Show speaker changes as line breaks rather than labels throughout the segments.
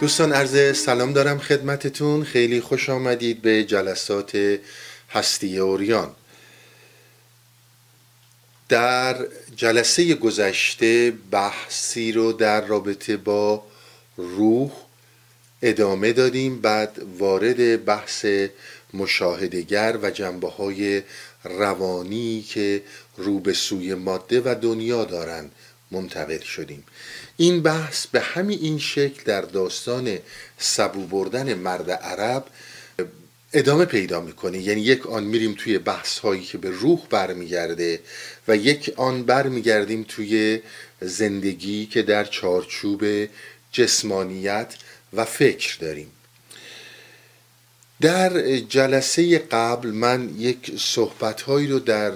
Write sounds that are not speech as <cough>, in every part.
دوستان عرض سلام دارم خدمتتون. خیلی خوش آمدید به جلسات هستی اوریان. در جلسه گذشته بحثی رو در رابطه با روح ادامه دادیم بعد وارد بحث مشاهدگر و جنبه های روانی که رو به سوی ماده و دنیا دارن منتقل شدیم. این بحث به همین این شکل در داستان سبو بردن مرد عرب ادامه پیدا می‌کنه. یعنی یک آن میریم توی بحث هایی که به روح برمیگرده و یک آن برمیگردیم توی زندگی که در چارچوب جسمانیت و فکر داریم. در جلسه قبل من یک صحبت هایی رو در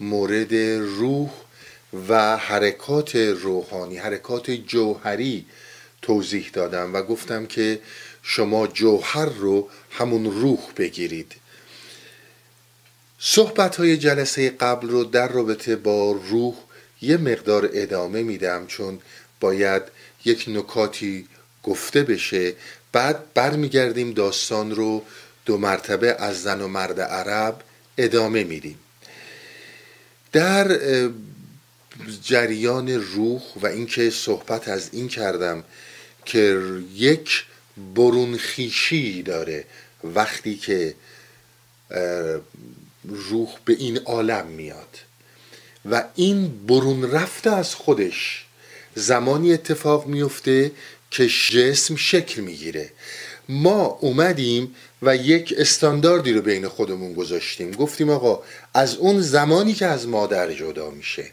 مورد روح و حرکات روحانی حرکات جوهری توضیح دادم و گفتم که شما جوهر رو همون روح بگیرید. صحبت های جلسه قبل رو در رابطه با روح یه مقدار ادامه میدم چون باید یک نکاتی گفته بشه. بعد برمیگردیم داستان رو دو مرتبه از زن و مرد عرب ادامه میدیم. در جریان روح و اینکه صحبت از این کردم که یک برونخیشی داره وقتی که روح به این عالم میاد. و این برون رفته از خودش. زمانی اتفاق میفته که جسم شکل می‌گیره. ما اومدیم و یک استانداردی رو بین خودمون گذاشتیم. گفتیم آقا از اون زمانی که از مادر جدا میشه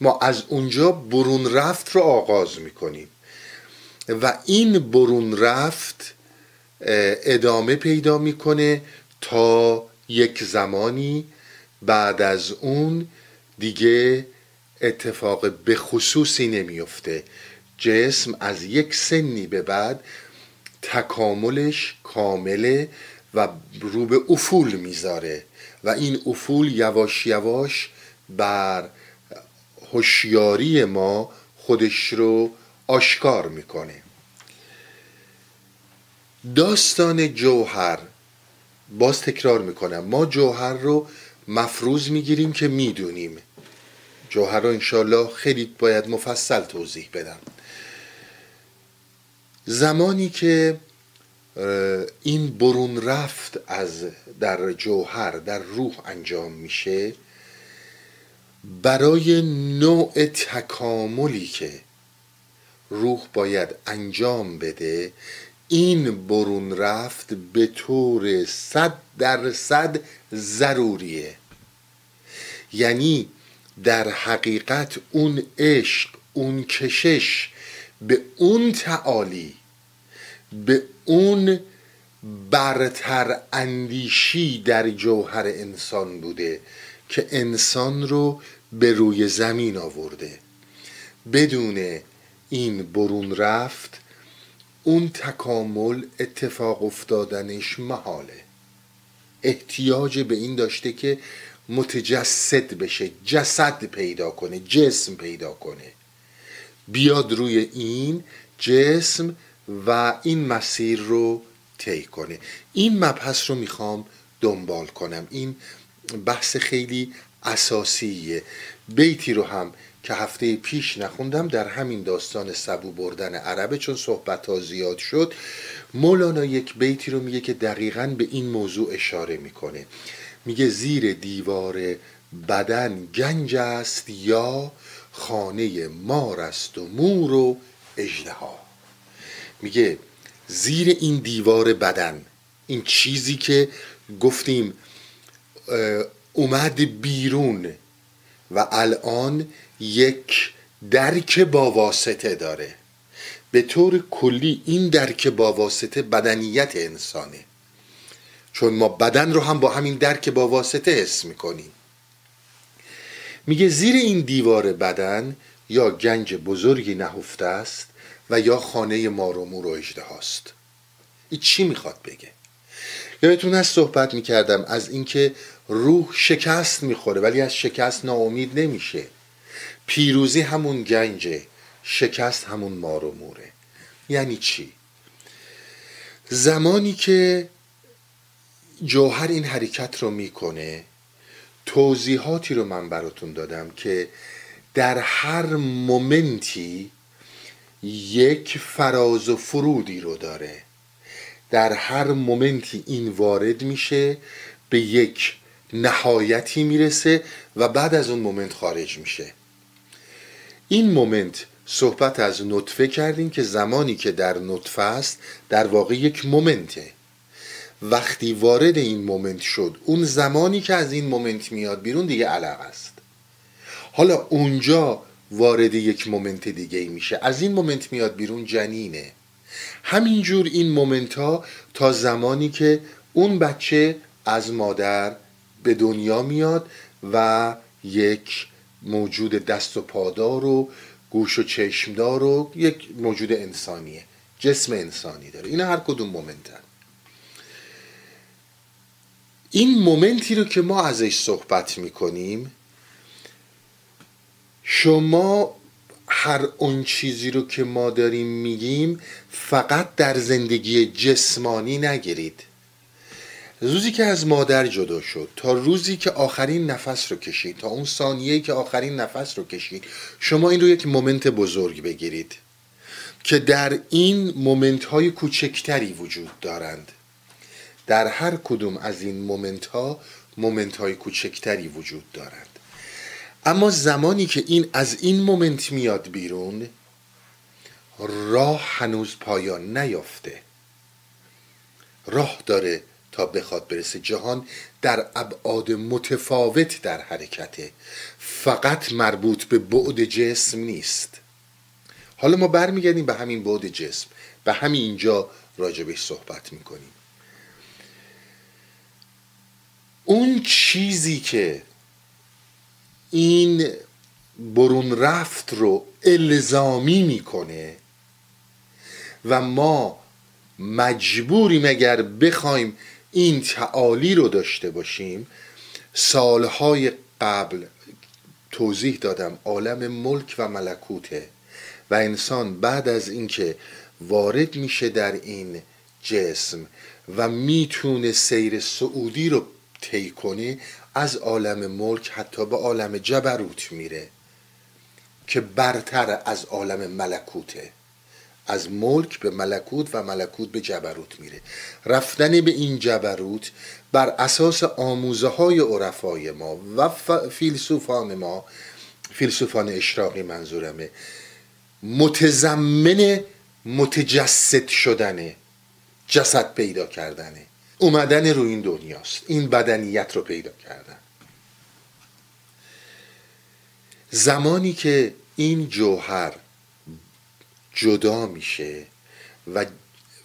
ما از اونجا برون رفت رو آغاز می‌کنیم. و این برون رفت ادامه پیدا می‌کنه تا یک زمانی بعد از اون دیگه اتفاق به خصوصی نمیفته جسم از یک سنی به بعد تکاملش کامله و رو به افول می‌ذاره. و این افول یواش یواش بر هوشیاری ما خودش رو آشکار می‌کنه. داستان جوهر باز تکرار می‌کنم. ما جوهر رو مفروض می‌گیریم که می‌دونیم. جوهر رو انشالله خیلی باید مفصل توضیح بدم. زمانی که این برون رفت از در جوهر در روح انجام میشه برای نوع تکاملی که روح باید انجام بده این برون رفت به طور صد درصد ضروریه. یعنی در حقیقت اون عشق اون کشش به اون تعالی به اون برتر اندیشی در جوهر انسان بوده. که انسان رو به روی زمین آورده. بدون این برون رفت اون تکامل اتفاق افتادنش محاله. احتیاج به این داشته که متجسد بشه جسد پیدا کنه جسم پیدا کنه. بیاد روی این جسم و این مسیر رو طی کنه. این مبحث رو می‌خوام دنبال کنم. این بحث خیلی اساسیه. بیتی رو هم که هفته پیش نخوندم در همین داستان سبو بردن عربه چون صحبت ها زیاد شد مولانا یک بیتی رو میگه که دقیقا به این موضوع اشاره می‌کنه. میگه زیر دیوار بدن گنج است یا خانه مار است و مور و اجدها میگه زیر این دیوار بدن این چیزی که گفتیم اومد بیرون و الان یک درک با واسطه داره. به طور کلی این درک با واسطه بدنیت انسانه. چون ما بدن رو هم با همین درک با واسطه حس می‌کنیم. میگه زیر این دیوار بدن یا گنج بزرگی نهفته است و یا خانه مارومور و اجده هاست. این چی می‌خواد بگه؟ یادتون هست صحبت می‌کردم از اینکه روح شکست می‌خوره ولی از شکست ناامید نمیشه. پیروزی همون گنجه شکست همون ماروموره یعنی چی؟ زمانی که جوهر این حرکت رو می‌کنه توضیحاتی رو من براتون دادم که در هر مومنتی یک فراز و فرودی رو داره. در هر مومنتی این وارد میشه به یک نهایتی می‌رسه و بعد از اون moment خارج میشه. این moment صحبت از نطفه کردیم که زمانی که در نطفه است در واقع یک moment ه. وقتی وارد این moment شد اون زمانی که از این moment میاد بیرون دیگه علق است. حالا اونجا وارد یک moment دیگه میشه. از این moment میاد بیرون جنینه. همینجور این moment ها تا زمانی که اون بچه از مادر به دنیا میاد و یک موجود دست و پادار و گوش و چشمدار و یک موجود انسانیه. جسم انسانی داره. این هر کدوم مومنت این مومنتی رو که ما ازش صحبت می‌کنیم شما هر اون چیزی رو که ما داریم میگیم فقط در زندگی جسمانی نگیرید. روزی که از مادر جدا شد تا روزی که آخرین نفس رو کشید تا اون ثانیه که آخرین نفس رو کشید شما این رو یک moment بزرگ بگیرید که در این moment های کوچکتری وجود دارند. در هر کدوم از این moment ها moment های کوچکتری وجود دارند. اما زمانی که این از این moment میاد بیرون راه هنوز پایان نیافته. راه داره بخواد برسه. جهان در ابعاد متفاوت در حرکته فقط مربوط به بعد جسم نیست. حالا ما برمیگردیم به همین بعد جسم. به همین اینجا راجبش صحبت می‌کنیم. اون چیزی که این برون رفت رو الزامی می‌کنه و ما مجبوریم اگر بخوایم این تعالی رو داشته باشیم سالهای قبل توضیح دادم عالم ملک و ملکوته و انسان بعد از اینکه وارد میشه در این جسم و می‌تونه سیر سعودی رو طی کنه از عالم ملک حتی به عالم جبروت میره که برتر از عالم ملکوته. از ملک به ملکوت و ملکوت به جبروت میره. رفتن به این جبروت بر اساس آموزه های عرفای ما و فیلسوفان ما فیلسوفان اشراقی منظورمه متضمن متجسد شدنه جسد پیدا کردنه. اومدن رو این دنیاست. این بدنیت رو پیدا کردن. زمانی که این جوهر جدا میشه و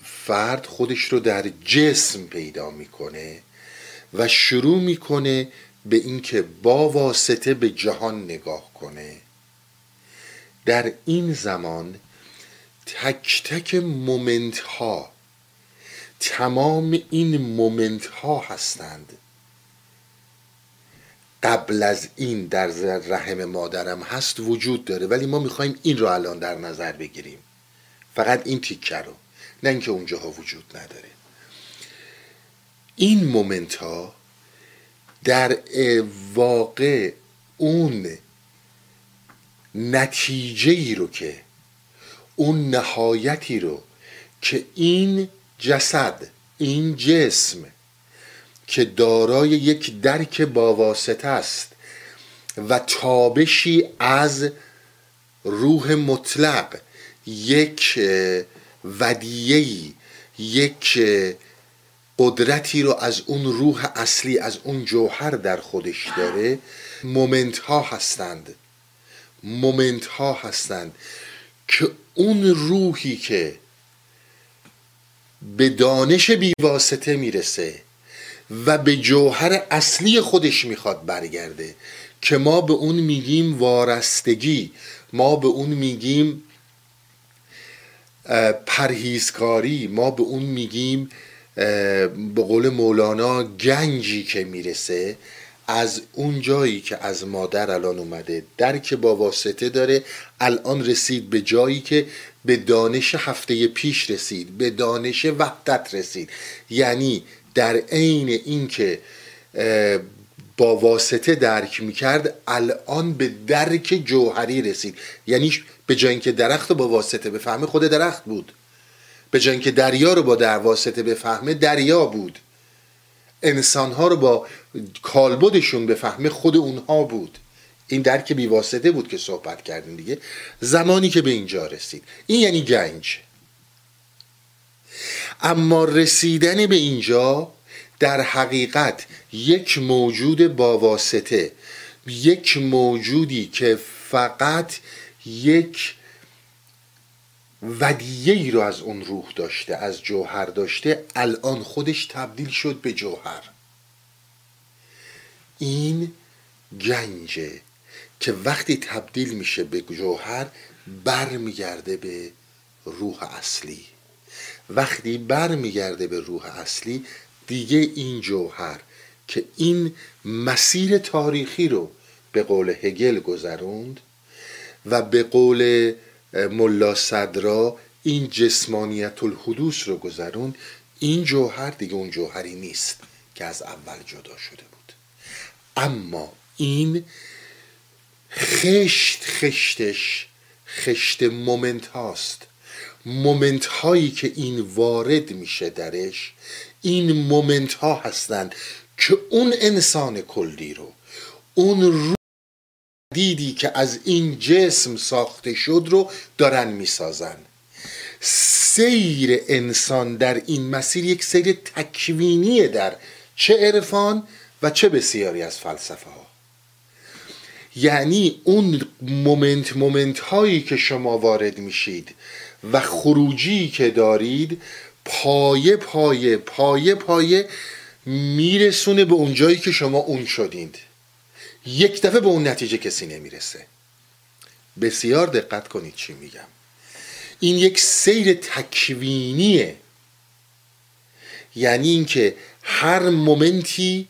فرد خودش رو در جسم پیدا می‌کنه و شروع می‌کنه به اینکه با واسطه به جهان نگاه کنه. در این زمان تک تک moment ها تمام این moment ها هستند قبل از این در رحم مادرم هست وجود داره ولی ما می‌خوایم این رو الان در نظر بگیریم. فقط این تیکه رو نه اینکه اونجاها وجود نداره. این moment ها در واقع اون نتیجه ای رو که اون نهایتی رو که این جسد این جسم که دارای یک درک باواسطه است و تابشی از روح مطلق یک ودیهی یک قدرتی رو از اون روح اصلی از اون جوهر در خودش داره مومنت ها هستند. مومنت ها هستند که اون روحی که به دانش بیواسطه می‌رسه و به جوهر اصلی خودش می‌خواد برگرده که ما به اون میگیم وارستگی. ما به اون میگیم پرهیزکاری. ما به اون میگیم به قول مولانا گنجی که می‌رسه از اون جایی که از مادر الان اومده. درک با واسطه داره الان رسید به جایی که به دانش هفته پیش رسید به دانش وحدت رسید. یعنی در عین اینکه با واسطه درک می‌کرد الان به درک جوهری رسید. یعنی به جای اینکه درخت با واسطه بفهمه خود درخت بود. به جای اینکه دریا رو با در واسطه بفهمه دریا بود. انسانها رو با کالبدشون بفهمه خود اونها بود. این درک بیواسطه بود که صحبت کردیم دیگه. زمانی که به اینجا رسید. این یعنی گنج. اما رسیدن به اینجا در حقیقت یک موجود با واسطه یک موجودی که فقط یک ودیه ای رو از اون روح داشته از جوهر داشته الان خودش تبدیل شد به جوهر. این گنجه که وقتی تبدیل میشه به جوهر برمیگرده به روح اصلی. وقتی برمیگرده به روح اصلی دیگه این جوهر که این مسیر تاریخی رو به قول هگل گذروند و به قول ملا صدرا این جسمانیت الحدوث رو گذروند این جوهر دیگه اون جوهری نیست که از اول جدا شده بود. اما این خشت خشتش خشت moment هاست. moment هایی که این وارد میشه درش این moment ها هستند که اون انسان کلی رو اون رو دیدی که از این جسم ساخته شد رو دارن می‌سازن. سیر انسان در این مسیر یک سیر تکوینیه در چه عرفان و چه بسیاری از فلسفه ها یعنی اون moment moment هایی که شما وارد میشید و خروجی که دارید پایه پایه پایه پایه میرسونه به اونجایی که شما اون شدید. یک دفعه به اون نتیجه کسی نمی‌رسه. بسیار دقت کنید چی میگم. این یک سیر تکوینیه. یعنی اینکه هر moment ی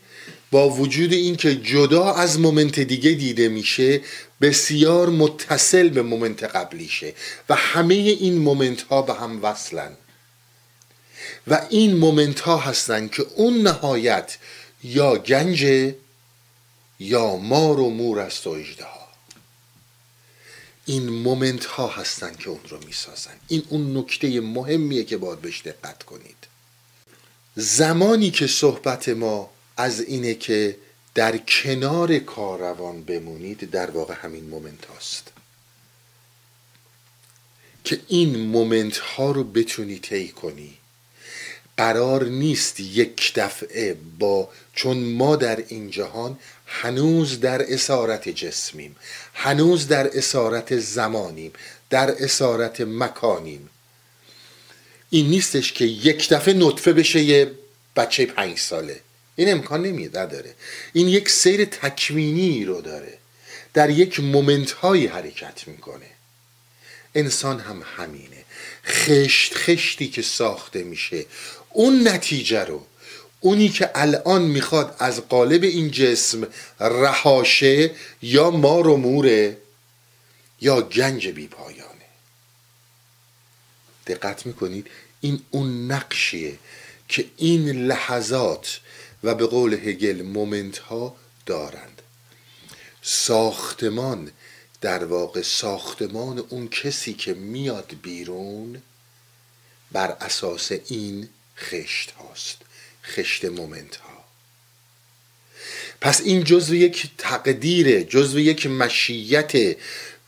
با وجود اینکه جدا از moment دیگه دیده میشه بسیار متصل به moment قبلیشه و همه این moment ها به هم وصلن. و این moment ها هستن که اون نهایت یا گنج یا مار و مور است و اژدها این moment ها هستن که اون رو می‌سازن. این اون نکته مهمیه که باید بهش دقت کنید. زمانی که صحبت ما از اینه که در کنار کاروان بمونید در واقع همین moment هاست. که این مومنت ها رو بتونی طی کنی. قرار نیست یک دفعه با چون ما در این جهان هنوز در اسارت جسمیم هنوز در اسارت زمانیم در اسارت مکانیم. این نیستش که یک دفعه نطفه بشه یه بچه پنج ساله. این امکان نمیده نداره. این یک سیر تکوینی رو داره. در یک مومنت هایی حرکت می‌کنه. انسان هم همینه. خشت خشتی که ساخته میشه. اون نتیجه رو اونی که الان می‌خواد از قالب این جسم رهاشه یا مار و موره یا گنج بی پایانه دقت می‌کنید این اون نقشیه که این لحظات و به قول هگل moment ها دارند. ساختمان در واقع ساختمان اون کسی که میاد بیرون بر اساس این خشت هاست خشت moment ها پس این جزو یک تقدیره جزو یک مشیت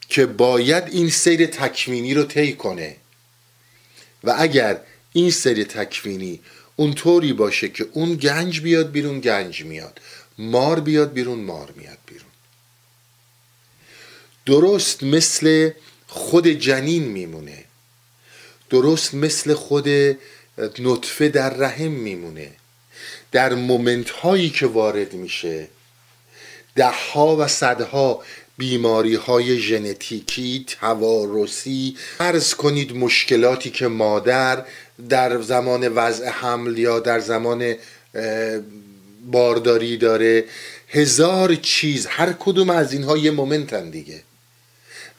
که باید این سیر تکوینی رو طی کنه. و اگر این سیر تکوینی اونطوری باشه که اون گنج بیاد بیرون گنج میاد. مار بیاد بیرون مار میاد بیرون. درست مثل خود جنین میمونه. درست مثل خود نطفه در رحم میمونه. در مومنت هایی که وارد میشه ده ها و صدها بیماری های ژنتیکی توارثی فرض کنید مشکلاتی که مادر در زمان وضع حمل یا در زمان بارداری داره. هزار چیز هر کدوم از اینها یه مومنتن دیگه.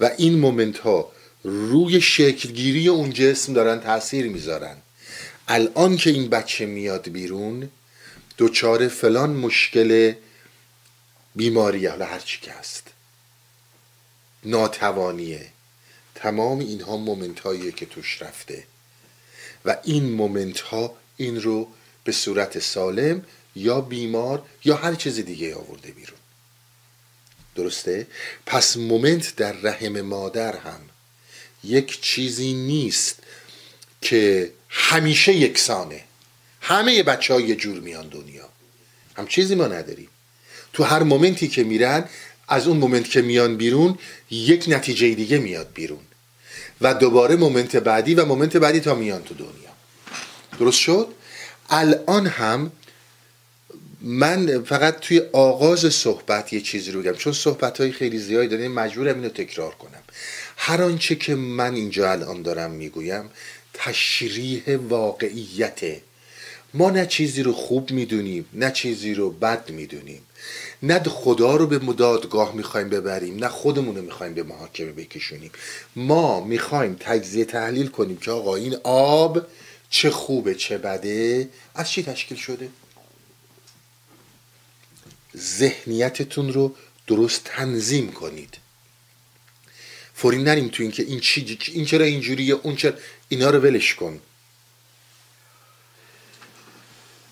و این مومنت ها روی شکلگیری اون جسم دارن تاثیر می‌ذارن. الان که این بچه میاد بیرون دوچار فلان مشکل بیماری حالا هر چی که هست. ناتوانیه. تمام اینها moment هاییه که توش رفته. و این moment ها این رو به صورت سالم یا بیمار یا هر چیز دیگه آورده بیرون. درسته؟ پس moment در رحم مادر هم یک چیزی نیست که همیشه یکسانه. همه بچه ها یه جور میان دنیا. هم چیزی ما نداریم. تو هر moment ی که میرن از اون moment که میان بیرون یک نتیجه دیگه میاد بیرون. و دوباره moment بعدی و moment بعدی تا میان تو دنیا. درست شد؟ الان هم من فقط توی آغاز صحبت یه چیزی رو بگم چون صحبت های خیلی زیادی داریم مجبورم اینو تکرار کنم. هر آنچه که من اینجا الان دارم می‌گویم تشریح واقعیته. ما نه چیزی رو خوب می‌دونیم نه چیزی رو بد می‌دونیم. نه خدا رو به مدادگاه می‌خوایم ببریم نه خودمون رو می‌خوایم به محاکمه بکشونیم. ما می‌خوایم تجزیه تحلیل کنیم که آقا این آب چه خوبه چه بده؟ از چی تشکیل شده؟ ذهنیتتون رو درست تنظیم کنید. فوری نریم تو اینکه این چی این چرا اینجوریه اون چرا اینا رو ولش کن.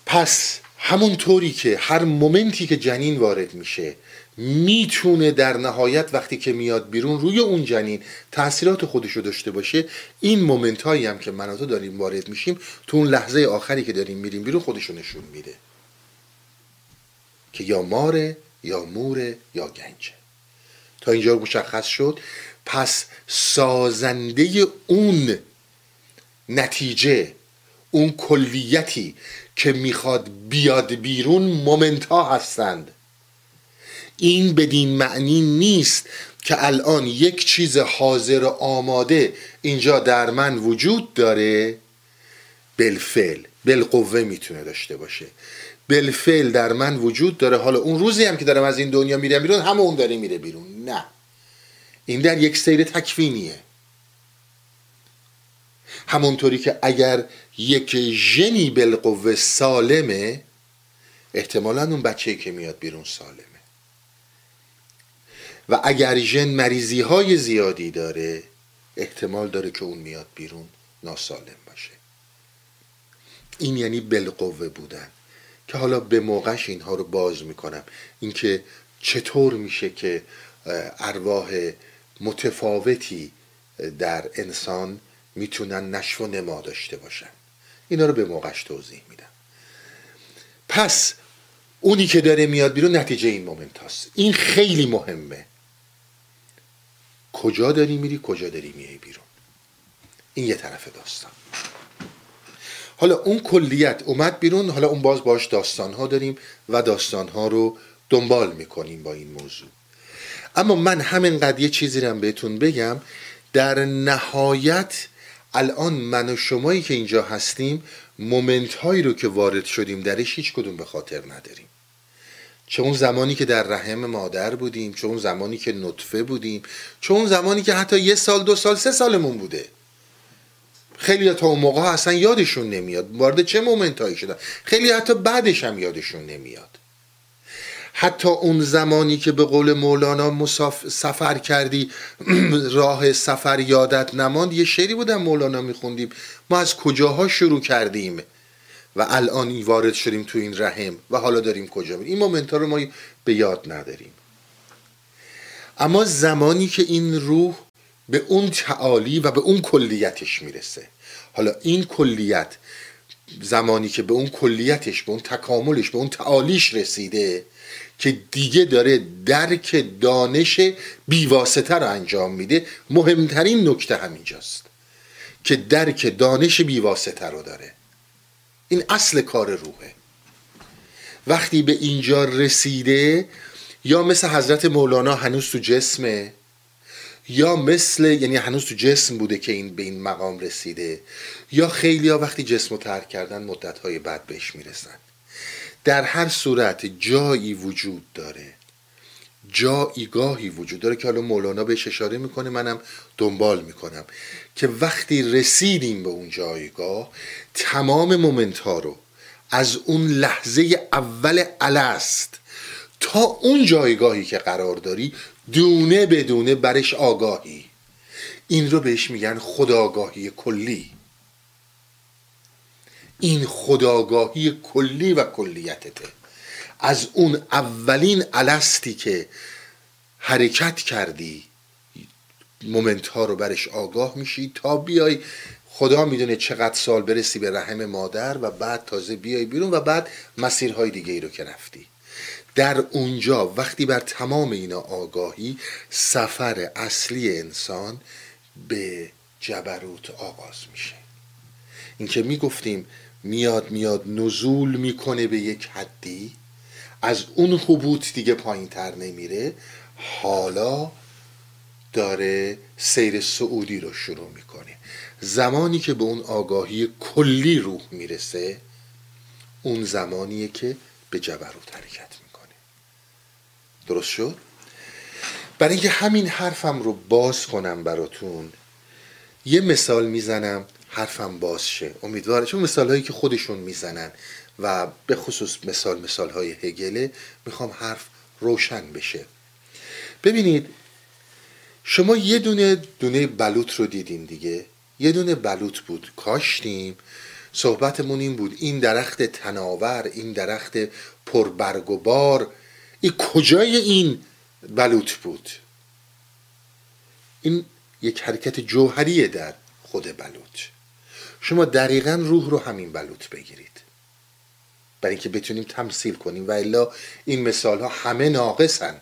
پس همون طوری که هر مومنتی که جنین وارد میشه می‌تونه در نهایت وقتی که میاد بیرون روی اون جنین تاثیرات خودشو داشته باشه. این مومنت هایی هم که من تو داریم وارد میشیم تو اون لحظه آخری که داریم میریم بیرون خودشو نشون میده. که یا ماره یا موره یا گنجه. تا اینجا مشخص شد پس سازنده اون نتیجه اون کلیتی که می‌خواد بیاد بیرون مومنت ها هستند. این بدین معنی نیست که الان یک چیز حاضر و آماده اینجا در من وجود داره. بالفعل بالقوه می‌تونه داشته باشه. بالفعل در من وجود داره. حالا اون روزی هم که دارم از این دنیا میرم بیرون همه اون داره میره بیرون. نه. این در یک سیر تکوینیه. همونطوری که اگر یک ژنی بالقوه سالمه احتمالا اون بچه که میاد بیرون سالمه. و اگر ژن مریضی های زیادی داره احتمال داره که اون میاد بیرون ناسالم باشه. این یعنی بالقوه بودن. که حالا به موقعش اینها رو باز می‌کنم. اینکه چطور میشه که ارواح متفاوتی در انسان می‌تونن نشو نما داشته باشن. اینا رو به موقعش توضیح میدم. پس اونی که داره میاد بیرون نتیجه این مومنت هست این خیلی مهمه. کجا داری میری کجا داری میای بیرون؟ این یه طرف داستان. حالا اون کلیت اومد بیرون حالا اون باز باش داستان ها داریم و داستان ها رو دنبال می‌کنیم با این موضوع. اما من همینقدر یه چیزی رو بهتون بگم در نهایت الان من و شمایی که اینجا هستیم مومنت هایی رو که وارد شدیم درش هیچ کدوم به خاطر نداریم. چه اون زمانی که در رحم مادر بودیم چه اون زمانی که نطفه بودیم چه اون زمانی که حتی یه سال دو سال سه سالمون بوده. خیلی تا اون موقع اصلا یادشون نمیاد. وارد چه مومنت هایی شدن؟ خیلی حتی بعدش هم یادشون نمیاد. حتی اون زمانی که به قول مولانا مساف... سفر کردی <clears throat> راه سفر یادت نماند یه شعری بودم مولانا میخوندیم. ما از کجاها شروع کردیم؟ و الان وارد شدیم تو این رحم. و حالا داریم کجا بریم این مومنت رو ما به یاد نداریم. اما زمانی که این روح به اون تعالی و به اون کلیتش می‌رسه. حالا این کلیت زمانی که به اون کلیتش به اون تکاملش به اون تعالیش رسیده که دیگه داره درک دانش بیواسطه رو انجام میده. مهمترین نکته همینجاست که درک دانش بیواسطه رو داره. این اصل کار روحه. وقتی به اینجا رسیده یا مثل حضرت مولانا هنوز تو جسمه یا مثل یعنی هنوز تو جسم بوده که این به این مقام رسیده یا خیلی ها وقتی جسم رو ترک کردن مدت های بعد بهش می‌رسن. در هر صورت جایی وجود داره. جایگاهی وجود داره که حالا مولانا بهش اشاره می‌کنه منم دنبال می‌کنم که وقتی رسیدیم به اون جایگاه تمام مومنت ها رو از اون لحظه اول الست تا اون جایگاهی که قرار داری دونه بدونه برش آگاهی. این رو بهش میگن خداگاهی کلی. این خداگاهی کلی و کلیتته. از اون اولین الستی که حرکت کردی مومنت ها رو برش آگاه میشی تا بیای خدا می‌دونه چقدر سال برسی به رحم مادر و بعد تازه بیای بیرون و بعد مسیرهای دیگه ای رو که رفتی. در اونجا وقتی بر تمام اینا آگاهی سفر اصلی انسان به جبروت آغاز میشه. اینکه می‌گفتیم میاد میاد نزول می‌کنه به یک حدی. از اون حبوط دیگه پایین تر نمیره. حالا داره سیر سعودی رو شروع می‌کنه. زمانی که به اون آگاهی کلی روح می‌رسه اون زمانیه که به جبروت حرکت می‌کنه. درست شد؟ برای اینکه همین حرفم رو باز کنم براتون یه مثال می‌زنم. حرفم باز شه. امیدوارم. چون مثال هایی که خودشون می‌زنن و به خصوص مثال مثال های هگله می‌خوام حرف روشن بشه. ببینید شما یه دونه دونه بلوط رو دیدین دیگه. یه دونه بلوط بود. کاشتیم. صحبتمون این بود. این درخت تناور این درخت پربرگ و بار. این کجای این بلوط بود؟ این یک حرکت جوهریه در خود بلوط. شما دقیقا روح رو همین بلوط بگیرید. برای اینکه بتونیم تمثیل کنیم. و الا این مثال ها همه ناقصن.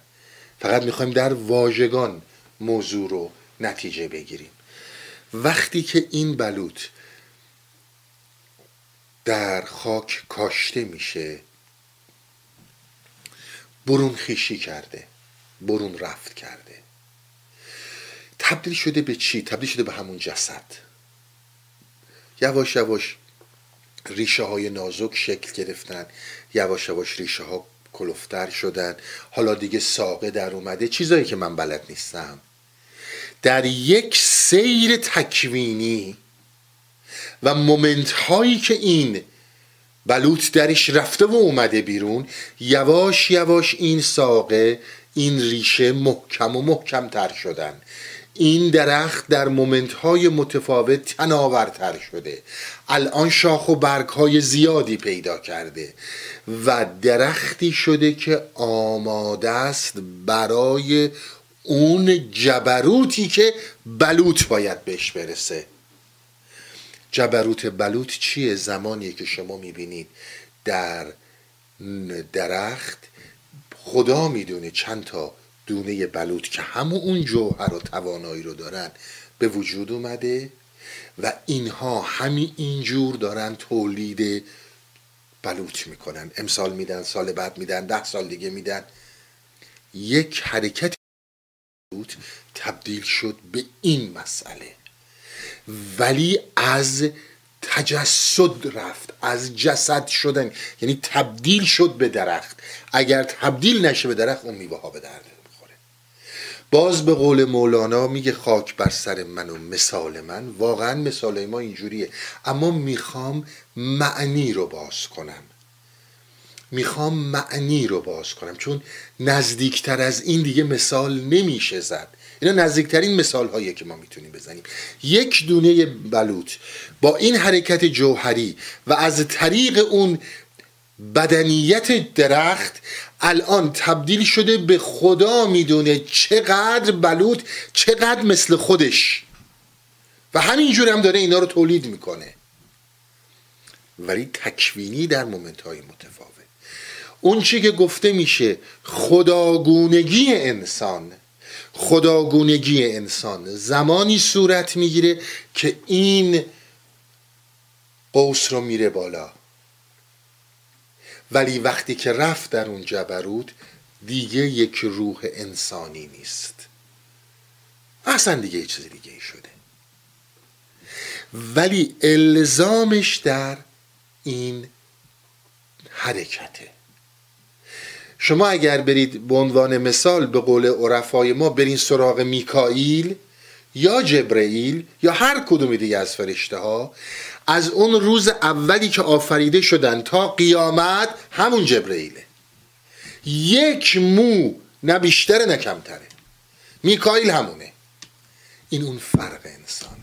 فقط می‌خوایم در واژگان موضوع رو نتیجه بگیریم. وقتی که این بلوط در خاک کاشته میشه برون خیشی کرده برون رفت کرده. تبدیل شده به چی؟ تبدیل شده به همون جسد. یواش یواش ریشه های نازک شکل گرفتن یواش یواش ریشه ها کلفتر شدن. حالا دیگه ساقه در اومده. چیزایی که من بلد نیستم. در یک سیر تکوینی و moment هایی که این بلوط درش رفته و اومده بیرون یواش یواش این ساقه این ریشه محکم و محکم تر شدن. این درخت در moment های متفاوت تناورتر شده. الان شاخ و برگ های زیادی پیدا کرده و درختی شده که آماده است برای اون جبروتی که بلوط باید بهش برسه. جبروت بلوط چیه؟ زمانیه که شما می‌بینید در درخت. خدا می‌دونه چند تا دونه بلوط که همون اون جوهر و توانایی رو دارن به وجود اومده و اینها همین اینجور دارن تولید بلوط می‌کنن. امسال میدن سال بعد میدن ده سال دیگه میدن. یک حرکت بلوط تبدیل شد به این مسئله. ولی از تجسد رفت از جسد شدن. یعنی تبدیل شد به درخت. اگر تبدیل نشه به درخت اون میوه ها به درد باز به قول مولانا میگه خاک بر سر من و مثال من. واقعا مثال ما اینجوریه. اما می‌خوام معنی رو باز کنم. می‌خوام معنی رو باز کنم. چون نزدیکتر از این دیگه مثال نمیشه زد. اینا نزدیکترین مثال هایی که ما می‌تونیم بزنیم. یک دونه بلوط با این حرکت جوهری و از طریق اون بدنیت درخت الان تبدیل شده به خدا می‌دونه چقدر بلوط چقدر مثل خودش. و همینجور هم داره اینا رو تولید می‌کنه. ولی تکوینی در مومنت های متفاوت. اون چی که گفته میشه خداگونگی انسان خداگونگی انسان زمانی صورت می‌گیره که این قوس رو میره بالا. ولی وقتی که رفت در اون جبروت دیگه یک روح انسانی نیست. اصلا دیگه یه چیز دیگه شده. ولی الزامش در این حرکته. شما اگر برید به عنوان مثال به قول عرفای ما برین سراغ میکائیل یا جبرئیل یا هر کدوم دیگه از فرشته ها از اون روز اولی که آفریده شدن تا قیامت همون جبرئیله. یک مو نه بیشتره نه کمتره. میکائیل همونه. این اون فرق انسانه.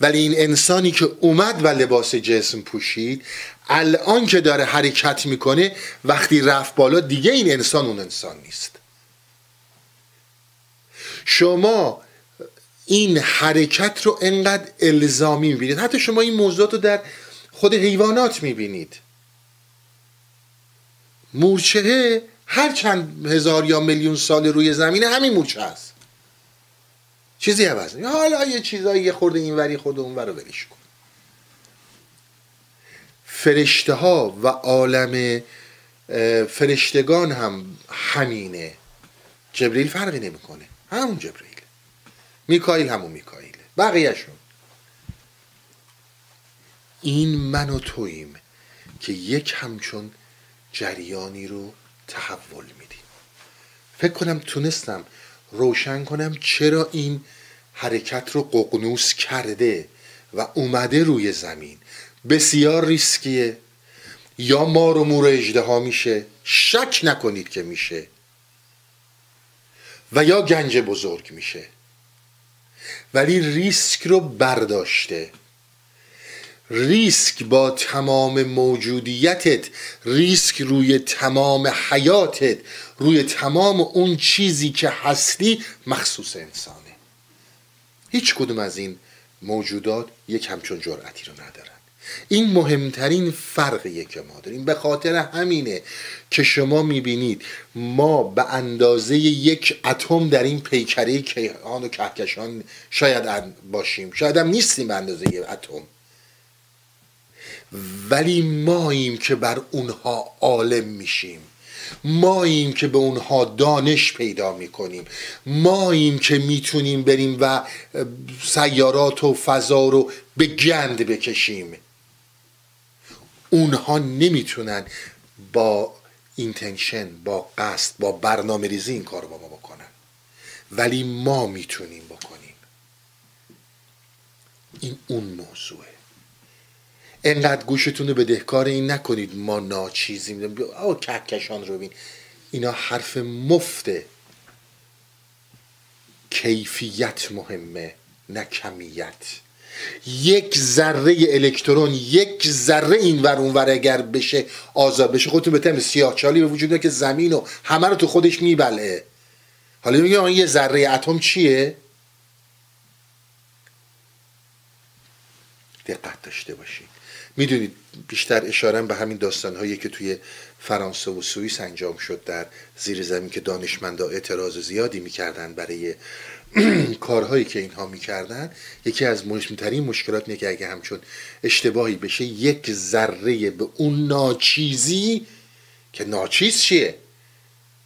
ولی این انسانی که اومد و لباس جسم پوشید الان که داره حرکت می‌کنه وقتی رفت بالا دیگه این انسان اون انسان نیست. شما این حرکت رو انقدر الزامی می‌بینید. حتی شما این موضوعات رو در خود حیوانات می‌بینید. مورچه هر چند هزار یا میلیون سال روی زمینه همین مورچه هست. چیزی عوض حالا یه چیزایی یه خورده این وری خورده اون رو بریش کن. فرشته ها و عالم فرشتگان هم همینه. جبریل فرقی نمی‌کنه. همون جبریل. میکایل همون میکایله. بقیهشون. این من و توییم که یک همچون جریانی رو تحول میدیم. فکر کنم تونستم روشن کنم چرا این حرکت رو ققنوس کرده و اومده روی زمین. بسیار ریسکیه. یا مار و مور اجده میشه. شک نکنید که میشه. و یا گنج بزرگ میشه. ولی ریسک رو برداشته. ریسک با تمام موجودیتت ریسک روی تمام حیاتت روی تمام اون چیزی که هستی مخصوص انسانه. هیچ کدوم از این موجودات یک همچون جرأتی رو ندارن. این مهمترین فرقیه که ما داریم. به خاطر همینه که شما می‌بینید ما به اندازه یک اتم در این پیکره کیهان و کهکشان شاید باشیم. شاید هم نیستیم به اندازه یک اتم. ولی ماییم که بر اونها عالم میشیم. ماییم که به اونها دانش پیدا می‌کنیم. ماییم که می‌تونیم بریم و سیارات و فضا رو به گند بکشیم. اونها نمی‌تونن با اینتنشن با قصد با برنامه ریزی این کار با ما بکنن. ولی ما می‌تونیم بکنیم. این اون موضوعه. انقدر گوشتون رو بدهکار این نکنید ما ناچیزیم. او کهکشان رو بین اینا حرف مفته کیفیت مهمه نه کمیت. یک ذره الکترون یک ذره این ور اون ور اگر بشه آزاد بشه. خودتون به تم چالی به وجود که زمین و همه رو تو خودش میبله. حالا میگه یه ذره اتم چیه؟ دقت داشته باشید. می‌دونید بیشتر اشاره به همین داستان هایی که توی فرانسه و سوئیس انجام شد در زیر زمین که دانشمندا اعتراض زیادی می‌کردن برای <clears throat> کارهایی که اینها می‌کردن یکی از مهمترین مشکلات اینه که اگه همچون اشتباهی بشه یک ذره به اون ناچیزی که ناچیز چیه؟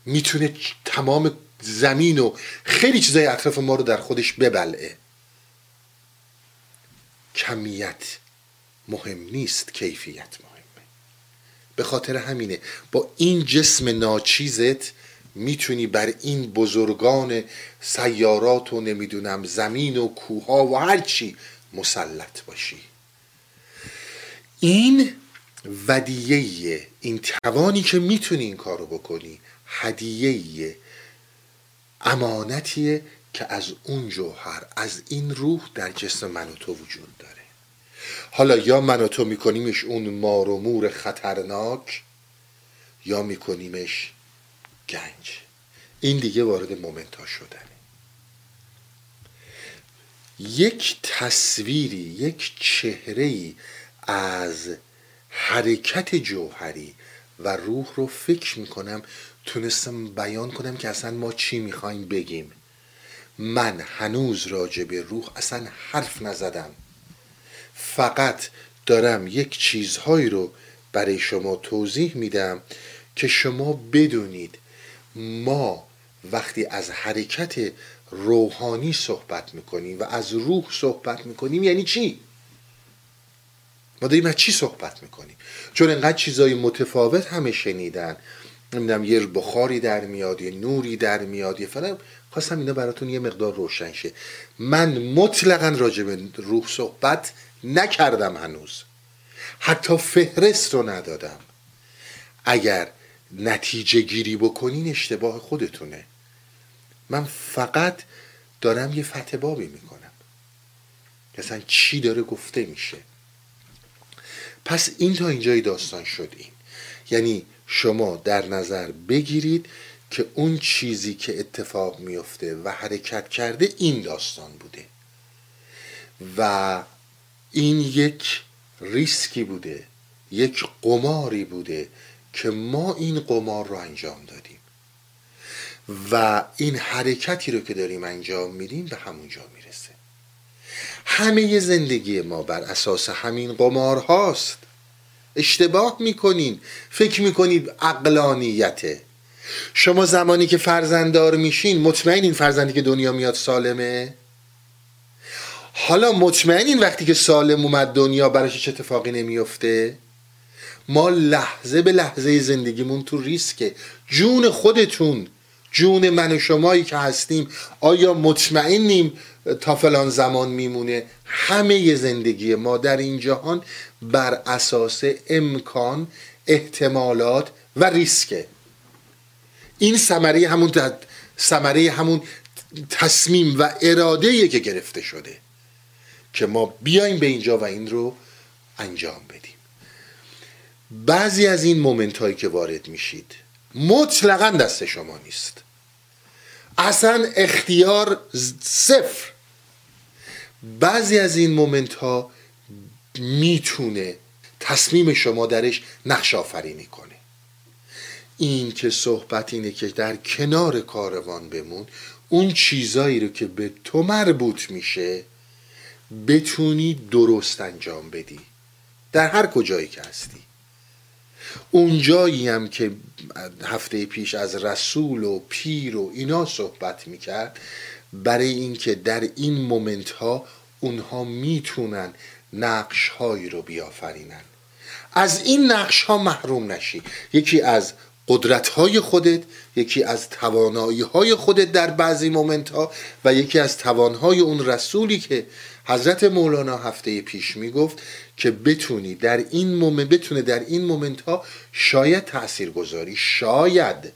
می‌تونه تمام زمین و خیلی چیزای اطراف ما رو در خودش ببلعه. کمیت مهم نیست کیفیت مهمه. به خاطر همینه با این جسم ناچیزت می‌تونی بر این بزرگان سیارات و نمی‌دونم زمین و کوها و هرچی مسلط باشی. این ودیه این توانی که می‌تونی این کارو بکنی هدیه امانتیه که از اون جوهر از این روح در جسم من و تو وجود داره. حالا یا من و تو میکنیمش اون مار و مور خطرناک یا میکنیمش گنج. این دیگه وارد مومنت ها شدنه. یک تصویری یک چهره از حرکت جوهری و روح رو فکر می‌کنم تونستم بیان کنم که اصلا ما چی می‌خوایم بگیم. من هنوز راجع به روح اصلا حرف نزدم. فقط دارم یک چیزهایی رو برای شما توضیح میدم که شما بدونید ما وقتی از حرکت روحانی صحبت می‌کنیم و از روح صحبت می‌کنیم یعنی چی؟ ما داریم از چی صحبت می‌کنیم؟ چون انقدر چیزای متفاوت همه شنیدن. نمی‌دونم یه بخاری در میاد یه نوری در میاد یه فلان. خواستم اینا براتون یه مقدار روشن شه. من مطلقا راجع به روح صحبت نکردم هنوز. حتی فهرست رو ندادم. اگر نتیجه گیری بکنین اشتباه خودتونه. من فقط دارم یه فتح بابی می‌کنم. اصلا چی داره گفته میشه؟ پس این تا اینجای داستان شد این. یعنی شما در نظر بگیرید که اون چیزی که اتفاق میفته و حرکت کرده این داستان بوده. و این یک ریسکی بوده یک قماری بوده که ما این قمار رو انجام دادیم. و این حرکتی رو که داریم انجام میدیم به همونجا می‌رسه. همه زندگی ما بر اساس همین قمار هاست. اشتباه می‌کنین فکر می‌کنید اقلانیته شما زمانی که فرزنددار میشین مطمئن این فرزندی که دنیا میاد سالمه؟ حالا مطمئنین وقتی که سالم اومد دنیا براش چه اتفاقی نمیفته ما لحظه به لحظه زندگیمون تو ریسکه. جون خودتون جون من و شمایی که هستیم آیا مطمئنیم تا فلان زمان میمونه؟ همه زندگی ما در این جهان بر اساس امکان احتمالات و ریسکه. این ثمره همون ثمره همون تصمیم و اراده که گرفته شده که ما بیایم به اینجا و این رو انجام بدیم. بعضی از این مومنت هایی که وارد میشید مطلقا دست شما نیست. اصلا اختیار صفر. بعضی از این مومنت ها می‌تونه تصمیم شما درش نقش آفرینی کنه. این که صحبت اینه که در کنار کاروان بمون اون چیزایی رو که به تو مربوط میشه بتونی درست انجام بدی. در هر کجایی که هستی. اونجایی هم که هفته پیش از رسول و پیر و اینا صحبت می‌کرد برای اینکه در این مومنت ها اونها می‌تونن نقش هایی رو بیافرینن. از این نقش ها محروم نشی. یکی از قدرت های خودت یکی از توانایی های خودت در بعضی moment ها و یکی از توانهای اون رسولی که حضرت مولانا هفته پیش می‌گفت که بتونی در این moment بتونه در این moment ها شاید تأثیر گذاری شاید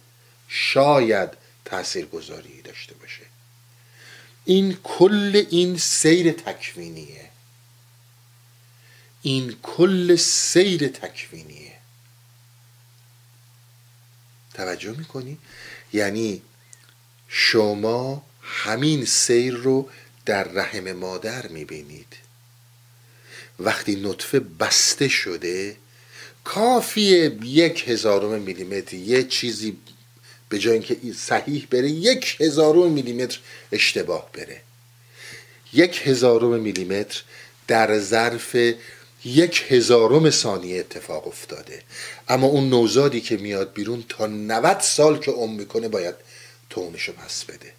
شاید تأثیر گذاری داشته باشه. این کل این سیر تکوینیه. این کل سیر تکوینیه. توجه می‌کنی؟ یعنی شما همین سیر رو در رحم مادر می‌بینید. وقتی نطفه بسته شده کافیه یک هزارم میلیمتر یه چیزی به جای اینکه صحیح بره یک هزارم میلیمتر اشتباه بره. یک هزارم میلیمتر در ظرف یک هزارم ثانیه اتفاق افتاده. اما اون نوزادی که میاد بیرون تا 90 سال که عمر می‌کنه باید تونشو پس بده.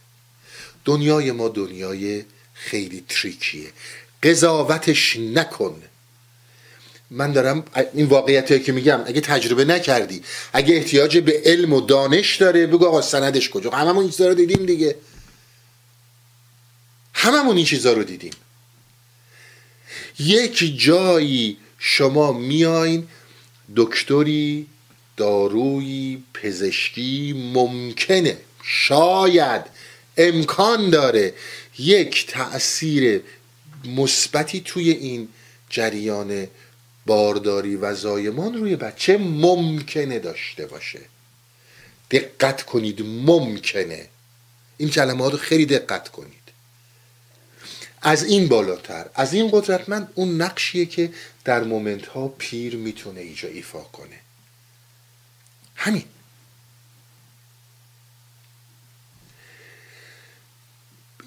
دنیای ما دنیای خیلی تریکیه. قضاوتش نکن. من دارم این واقعیت که میگم اگه تجربه نکردی اگه احتیاج به علم و دانش داره بگو آقا سندش کجا؟ هممون این چیزا رو دیدیم دیگه. هممون این چیزا رو دیدیم. یک جایی شما میاین دکتری دارویی پزشکی ممکنه شاید امکان داره یک تأثیر مثبتی توی این جریان بارداری و زایمان روی بچه ممکنه داشته باشه. دقت کنید ممکنه. این کلمات رو خیلی دقت کنید. از این بالاتر از این قدرتمند اون نقشیه که در مومنت ها پیر می‌تونه ایجا ایفا کنه. همین.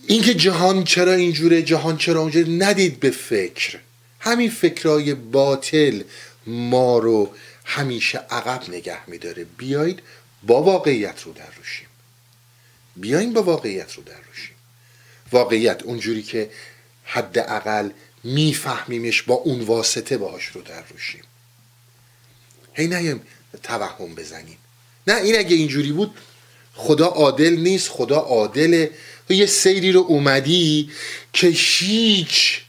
اینکه جهان چرا اینجوره جهان چرا اونجوره ندید به فکر. همین فکرهای باطل ما رو همیشه عقب نگه میداره. بیایید با واقعیت رو در روشیم. بیاین با واقعیت رو در روشیم. واقعیت اونجوری که حداقل میفهمیمش با اون واسطه باهاش رو در روشیم. هی نیم توهم بزنیم. نه این اگه اینجوری بود خدا عادل نیست خدا عادله تو یه سیری رو اومدی که هیچ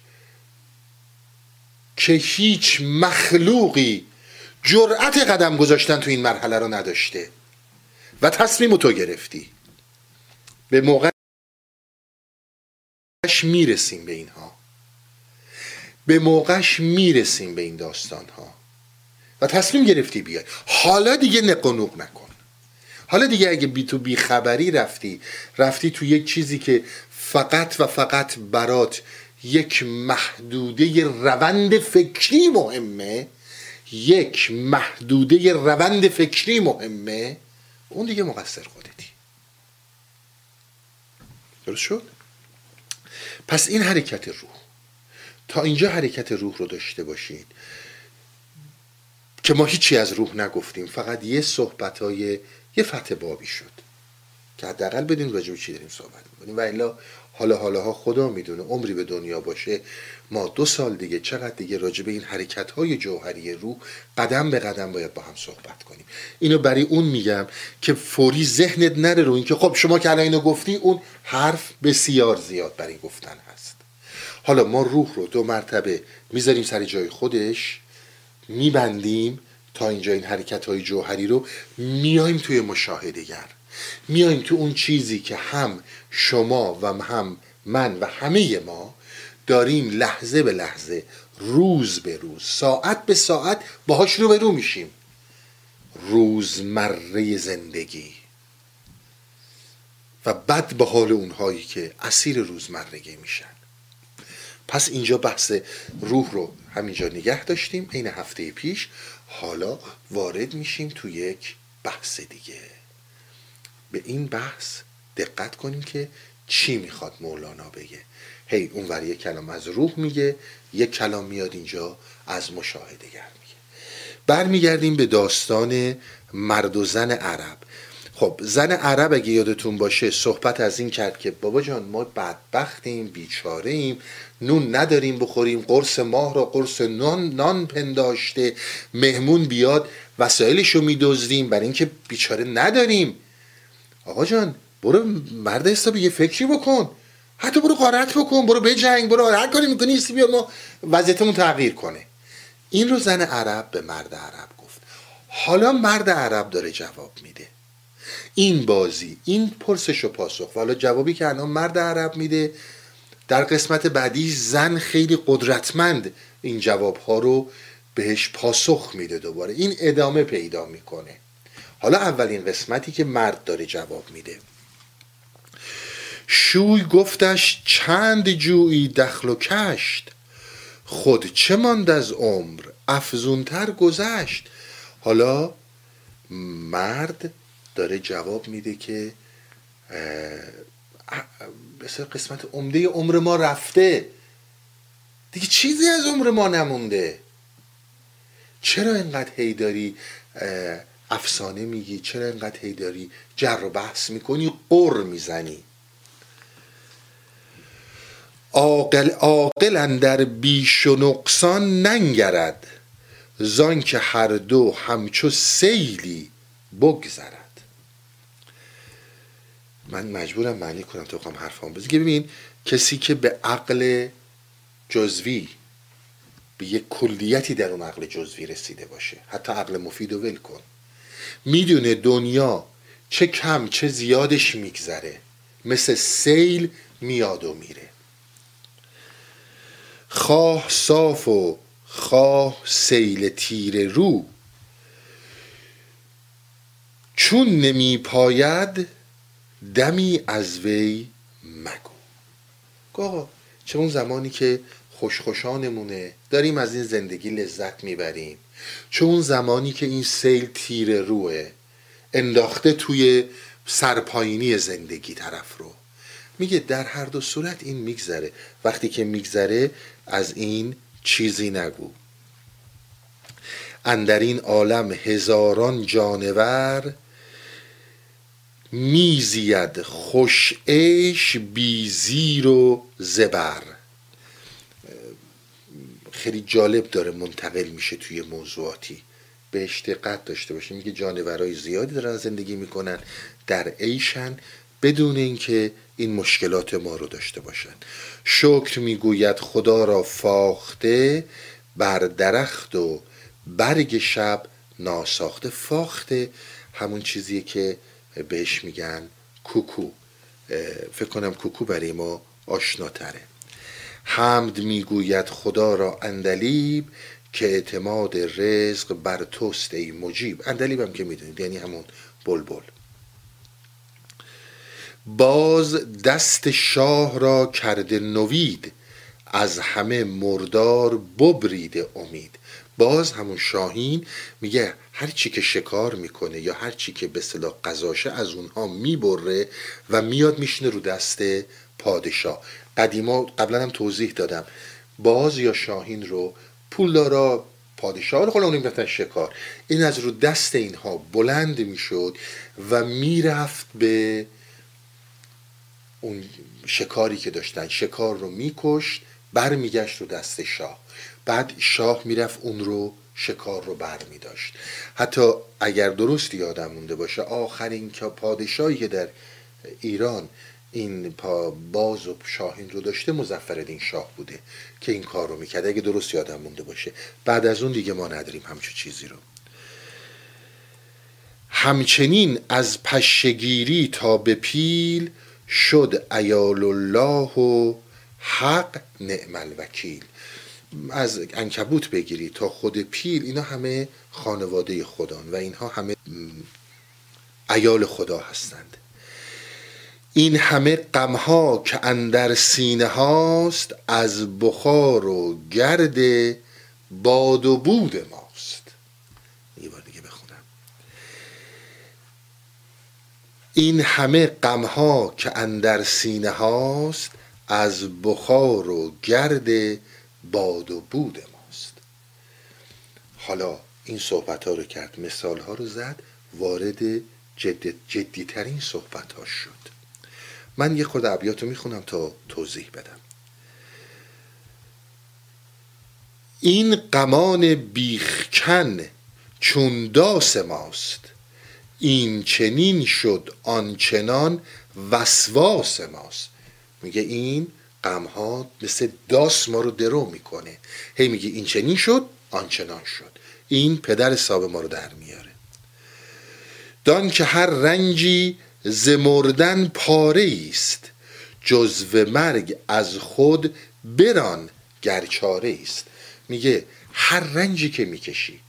که هیچ مخلوقی جرأت قدم گذاشتن تو این مرحله رو نداشته و تصمیم تو گرفتی. به موقعش می‌رسیم به اینها. به موقعش می‌رسیم به این داستان ها و تصمیم گرفتی بیای. حالا دیگه نقنوق نکن. حالا دیگه اگه بی تو بی خبری رفتی رفتی تو یک چیزی که فقط و فقط برات یک محدوده روند فکری مهمه یک محدوده روند فکری مهمه اون دیگه مقصر خودتی. درست شد؟ پس این حرکت روح. تا اینجا حرکت روح رو داشته باشید که ما هیچی از روح نگفتیم فقط یه صحبت های یه فتح بابی شد. که حداقل بدین راجع چی داریم صحبت می‌کنیم. و الا حالا حالا ها خدا می‌دونه عمری به دنیا باشه. ما دو سال دیگه چقدر دیگه راجع به این حرکت های جوهری روح قدم به قدم باید با هم صحبت کنیم. اینو برای اون میگم که فوری ذهنت نره رو اینکه خب شما که الان اینو گفتی اون حرف بسیار زیاد برای گفتن هست. حالا ما روح رو دو مرتبه می‌ذاریم سر جای خودش میبندیم تا اینجا این حرکت های جوهری رو میایم توی مشاهده گر میایم تو اون چیزی که هم شما و هم من و همه ما داریم لحظه به لحظه روز به روز ساعت به ساعت باهاش رو به رو میشیم. روزمره زندگی. و بد به حال اونهایی که اسیر روزمرگی میشن. پس اینجا بحث روح رو همینجا نگه داشتیم عین هفته پیش. حالا وارد میشیم تو یک بحث دیگه. به این بحث دقت کنیم که چی می‌خواد مولانا بگه. هی hey, اون یک کلام از روح میگه یک کلام میاد اینجا از مشاهده گر میگه. برمیگردیم به داستان مرد و زن عرب. خب زن عرب اگه یادتون باشه صحبت از این کرد که بابا جان ما بدبختیم بیچاره ایم نون نداریم بخوریم قرص ماه را قرص نان, نان پنداشته مهمون بیاد وسایلشو میدزدیم برای اینکه بیچاره نداریم. آقا جان برو مرد حسابی یه فکری بکن. حتی برو قارت بکن برو بجنگ برو هر کاری می‌کنی ایستی بیا ما وضعیتمون تغییر کنه. این رو زن عرب به مرد عرب گفت. حالا مرد عرب داره جواب میده. این بازی این پرسش و پاسخ. حالا جوابی که الان مرد عرب میده در قسمت بعدی زن خیلی قدرتمند این جواب ها رو بهش پاسخ میده دوباره. این ادامه پیدا می‌کنه. حالا اولین قسمتی که مرد داره جواب میده. شوی گفتش چند جویی دخل و کشت؟ خود چه ماند از عمر؟ افزونتر گذشت. حالا مرد داره جواب میده که بسیار قسمت عمده عمر ما رفته. دیگه چیزی از عمر ما نمونده. چرا اینقدر هیداری افسانه میگی؟ چرا اینقدر هیداری جر و بحث می‌کنی؟ قر می‌زنی. عاقل عاقل در بیش و نقصان ننگرد. زان که هر دو همچو سیلی بگذرد. من مجبورم معنی کنم تو خواهم حرفام بزن که ببین کسی که به عقل جزوی به یک کلیتی در اون عقل جزوی رسیده باشه. حتی عقل مفید و ول کن. می‌دونه دنیا چه کم چه زیادش میگذره. مثل سیل میاد و میره. خواه صاف و خواه سیل تیر رو. چون نمی پاید دمی از وی مگو. آقا چه اون زمانی که خوشخوشانمونه داریم از این زندگی لذت می‌بریم. چه اون زمانی که این سیل تیر روه انداخته توی سرپایینی زندگی طرف رو. میگه در هر دو صورت این میگذره. وقتی که میگذره از این چیزی نگو. اندر این عالم هزاران جانور میزید خوش عیش بی زیر و زبر. خیلی جالب داره منتقل میشه توی موضوعاتی. بهش دقت داشته باشیم میگه جانورای زیادی دارن زندگی می‌کنن در عیشن بدون اینکه این مشکلات ما رو داشته باشن. شکر می‌گوید خدا را فاخته بر درخت و برگ شب ناساخته فاخته. همون چیزیه که بهش میگن کوکو. فکر کنم کوکو برای ما آشناتره. حمد می‌گوید خدا را اندلیب که اعتماد رزق بر توست ای مجیب. اندلیب هم که می‌دونید یعنی همون بلبل. باز دست شاه را کرده نوید از همه مردار ببرید امید. باز همون شاهین میگه هر چی که شکار می‌کنه یا هر چی که به صلاح قضاشه از اونها می‌بره و میاد میشینه رو دست پادشاه. قدیما قبلا هم توضیح دادم. باز یا شاهین رو پولدارا پادشاه رو خلا می‌رفتن شکار. این از رو دست اینها بلند می‌شد و می‌رفت به اون شکاری که داشتن. شکار رو میکشت برمیگشت رو دست شاه. بعد شاه می‌رفت اون رو شکار رو بر می داشت حتی اگر درست یادم مونده باشه آخرین پادشاهی که در ایران این پا باز و شاهین رو داشته مزفردین شاه بوده که این کار رو می‌کرد. اگه درست یادم مونده باشه. بعد از اون دیگه ما نداریم همچون چیزی رو. همچنین از پشگیری تا به پیل شد ایال الله و حق نعم الوکیل از انکبوت بگیری تا خود پیل اینا همه خانواده خدان و اینها همه ایال خدا هستند. این همه غمها که اندر سینه هاست از بخار و گرد باد و بود ماست. یه بار بخونم. این همه غمها که اندر سینه هاست از بخار و گرد باد و بود ماست. حالا این صحبت ها رو کرد مثال ها رو زد وارد جدی, جدی ترین صحبت ها شد. من یه خود عبیات رو می‌خونم تا توضیح بدم. این قمان بیخکن چون داس ماست. این چنین شد آنچنان وسواس ماست. میگه این غمها مثل داس ما رو درو می‌کنه. هی میگه این چنین شد آنچنان شد. این پدر حساب ما رو در میاره. دان که هر رنجی زمردن پاره است جزو مرگ از خود بران گرچاره است. میگه هر رنجی که می‌کشی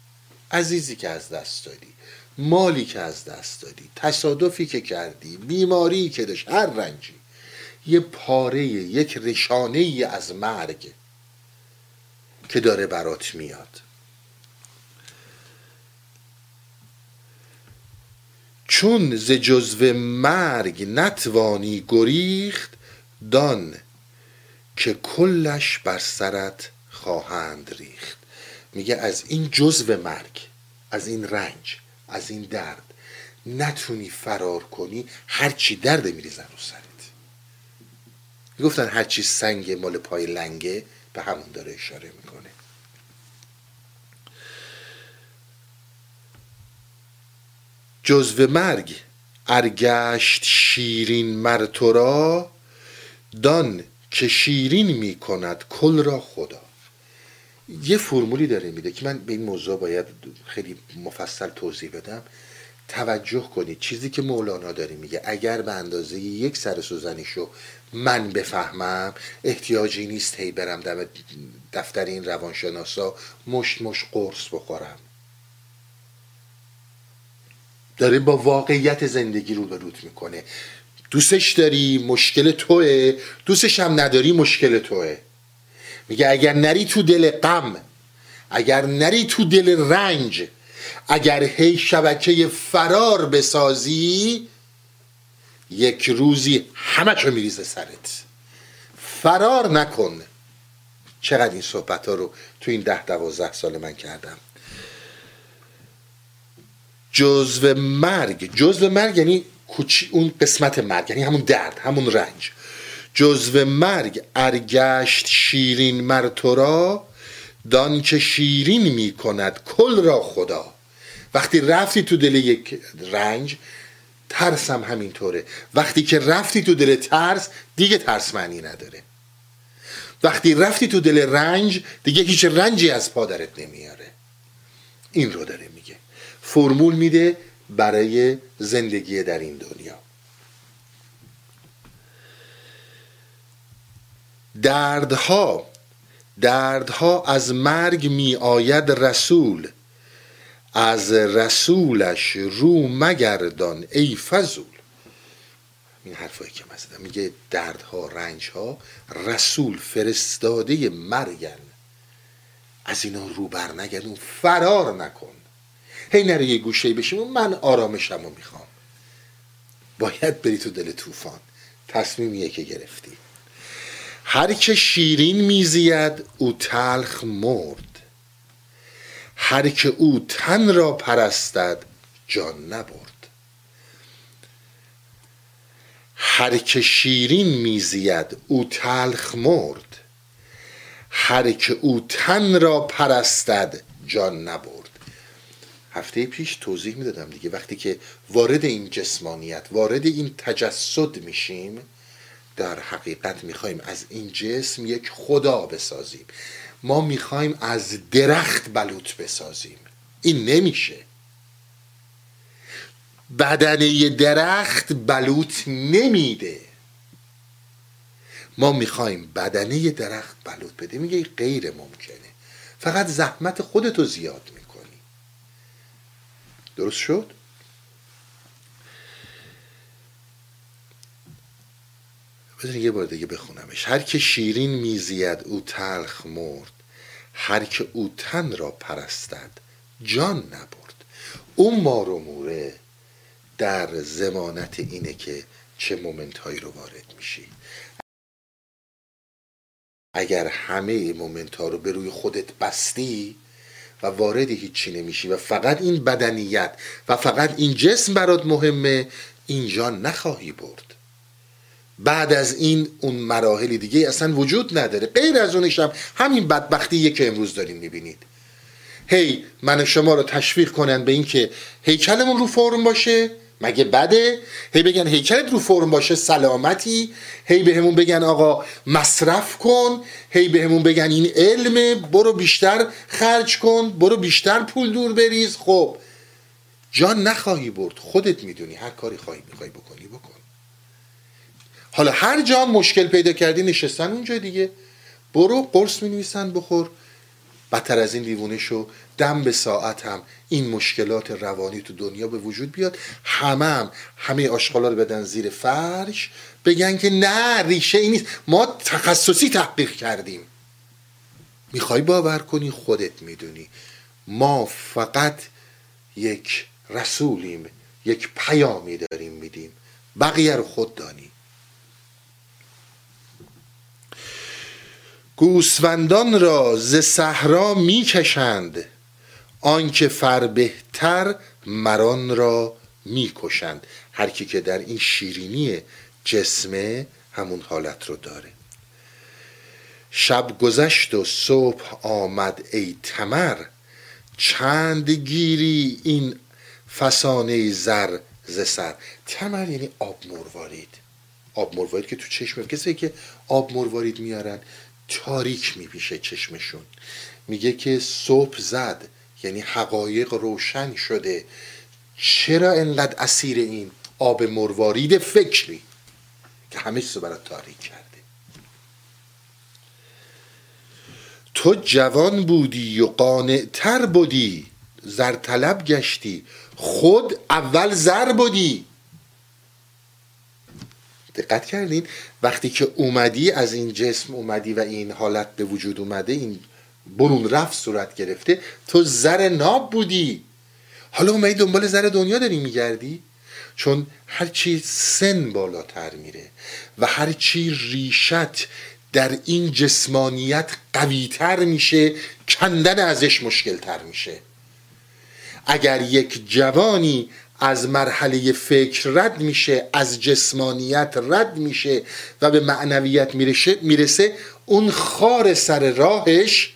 عزیزی که از دست دادی مالی که از دست دادی تصادفی که کردی بیماری که داشت هر رنجی. یه پاره یک رشانه ای از مرگ که داره برات میاد. چون ز جزو مرگ نتوانی گریخت دان که کلش بر سرت خواهند ریخت. میگه از این جزو مرگ از این رنج از این درد نتونی فرار کنی. هرچی درد میریزن رو سرت گفتن هرچی سنگ مال پای لنگه به همون داره اشاره می‌کنه. جزو مرگ ارگشت شیرین مر را دان که شیرین می‌کند کل را خدا. یه فرمولی داره میده که من به این موضوع باید خیلی مفصل توضیح بدم. توجه کنید. چیزی که مولانا داره میگه اگر به اندازه یک سر سوزنیشو من بفهمم احتیاجی نیست هی برم دم دفتر این روانشناسا مش مش قرص بخورم. داره با واقعیت زندگی رو برود می‌کنه. دوستش داری مشکل توه. دوستش هم نداری مشکل توه. میگه اگر نری تو دل غم اگر نری تو دل رنج اگر هی شبکه فرار بسازی یک روزی همه رو میریزه سرت. فرار نکن. چقدر این صحبت ها رو تو این ده دوازده سال من کردم. جزو مرگ جزو مرگ یعنی اون قسمت مرگ یعنی همون درد همون رنج. جزو مرگ ارگشت شیرین مر تو را دان که شیرین می کند کل را خدا. وقتی رفتی تو دل یک رنج ترس هم همینطوره. وقتی که رفتی تو دل ترس دیگه ترس معنی نداره. وقتی رفتی تو دل رنج دیگه هیچ رنجی از پادرت نمیاره. این رو داره میگه. فرمول میده برای زندگی در این دنیا. دردها دردها از مرگ می آید رسول. از رسولش رو مگردان ای فضول. این حرفایی که من میگه دردها رنجها رسول فرستاده مرگن. از اینا رو بر نگردون فرار نکن. هی نره یه گوشه بشیم من آرامشم رو می‌خوام. باید بری تو دل طوفان. تصمیمیه که گرفتی. هر که شیرین میزید او تلخ مرد. هر که او تن را پرستد جان نبرد. هر که شیرین میزید او تلخ مرد. هر که او تن را پرستد جان نبرد. هفته پیش توضیح می‌دادم دیگه. وقتی که وارد این جسمانیت وارد این تجسد میشیم در حقیقت می‌خوایم از این جسم یک خدا بسازیم. ما می‌خوایم از درخت بلوط بسازیم. این نمیشه. بدنه درخت بلوط نمیده. ما می‌خوایم بدنه درخت بلوط بده. میگه غیر ممکنه. فقط زحمت خودتو زیاد می‌کنی. درست شد؟ بذارین یه بار دیگه بخونمش. هر که شیرین میزید او تلخ مرد هر که او تن را پرستد جان نبرد. اون مارو موره در زمانت اینه که چه مومنت هایی رو وارد میشی. اگر همه مومنت ها رو به روی خودت بستی و وارد هیچی نمیشی و فقط این بدنیت و فقط این جسم برات مهمه اینجا نخواهی برد. بعد از این اون مراحل دیگه اصلا وجود نداره. غیر از اونش هم همین بدبختی که امروز داریم می‌بینید. هی من شما رو تشویق کنن به اینکه هیکلمون رو فرم باشه مگه بده؟ هی بگن هیکلت رو فرم باشه سلامتی. هی به همون بگن آقا مصرف کن. هی به همون بگن این علم برو بیشتر خرج کن برو بیشتر پول دور بریز. خب جان نخواهی برد. خودت می‌دونی هر کاری خواهی می‌خوای بکنی بکن. حالا هر جا مشکل پیدا کردی نشستن اونجا دیگه. برو قرص می نویسن بخور. بدتر از این دیوونه شو دم به ساعت هم. این مشکلات روانی تو دنیا به وجود بیاد. همه هم همه آشغالا رو بدن زیر فرش. بگن که نه ریشه این نیست. ما تخصصی تحقیق کردیم. می‌خوای باور کنی؟ خودت می‌دونی. ما فقط یک رسولیم یک پیامی داریم میدیم. بقیه رو خود دانی. گوسفندان را ز صحرا می‌کشند آنکه فربهتر مران را می‌کشند. هر کی که در این شیرینی جسمه همون حالت رو داره. شب گذشت و صبح آمد ای تمر چند گیری این فسانه زر ز سر. تمر یعنی آب مروارید. آب مروارید که تو چشم کسی که آب مروارید میارن تاریک میپیشه چشمشون. میگه که صبح زد یعنی حقایق روشن شده. چرا انقدر اسیر این آب مروارید فکری؟ که همه چیز برای تاریک کرده. تو جوان بودی و قانع تر بودی. زر طلب گشتی. خود اول زر بودی. دقت کردین؟ وقتی که اومدی از این جسم اومدی و این حالت به وجود اومده این برون رفت صورت گرفته تو زر ناب بودی. حالا اومدی دنبال زر دنیا داری میگردی؟ چون هرچی سن بالاتر میره و هرچی ریشت در این جسمانیت قویتر میشه کندن ازش مشکلتر میشه. اگر یک جوانی از مرحله فکر رد میشه از جسمانیت رد میشه و به معنویت می‌رسه. اون خار سر راهش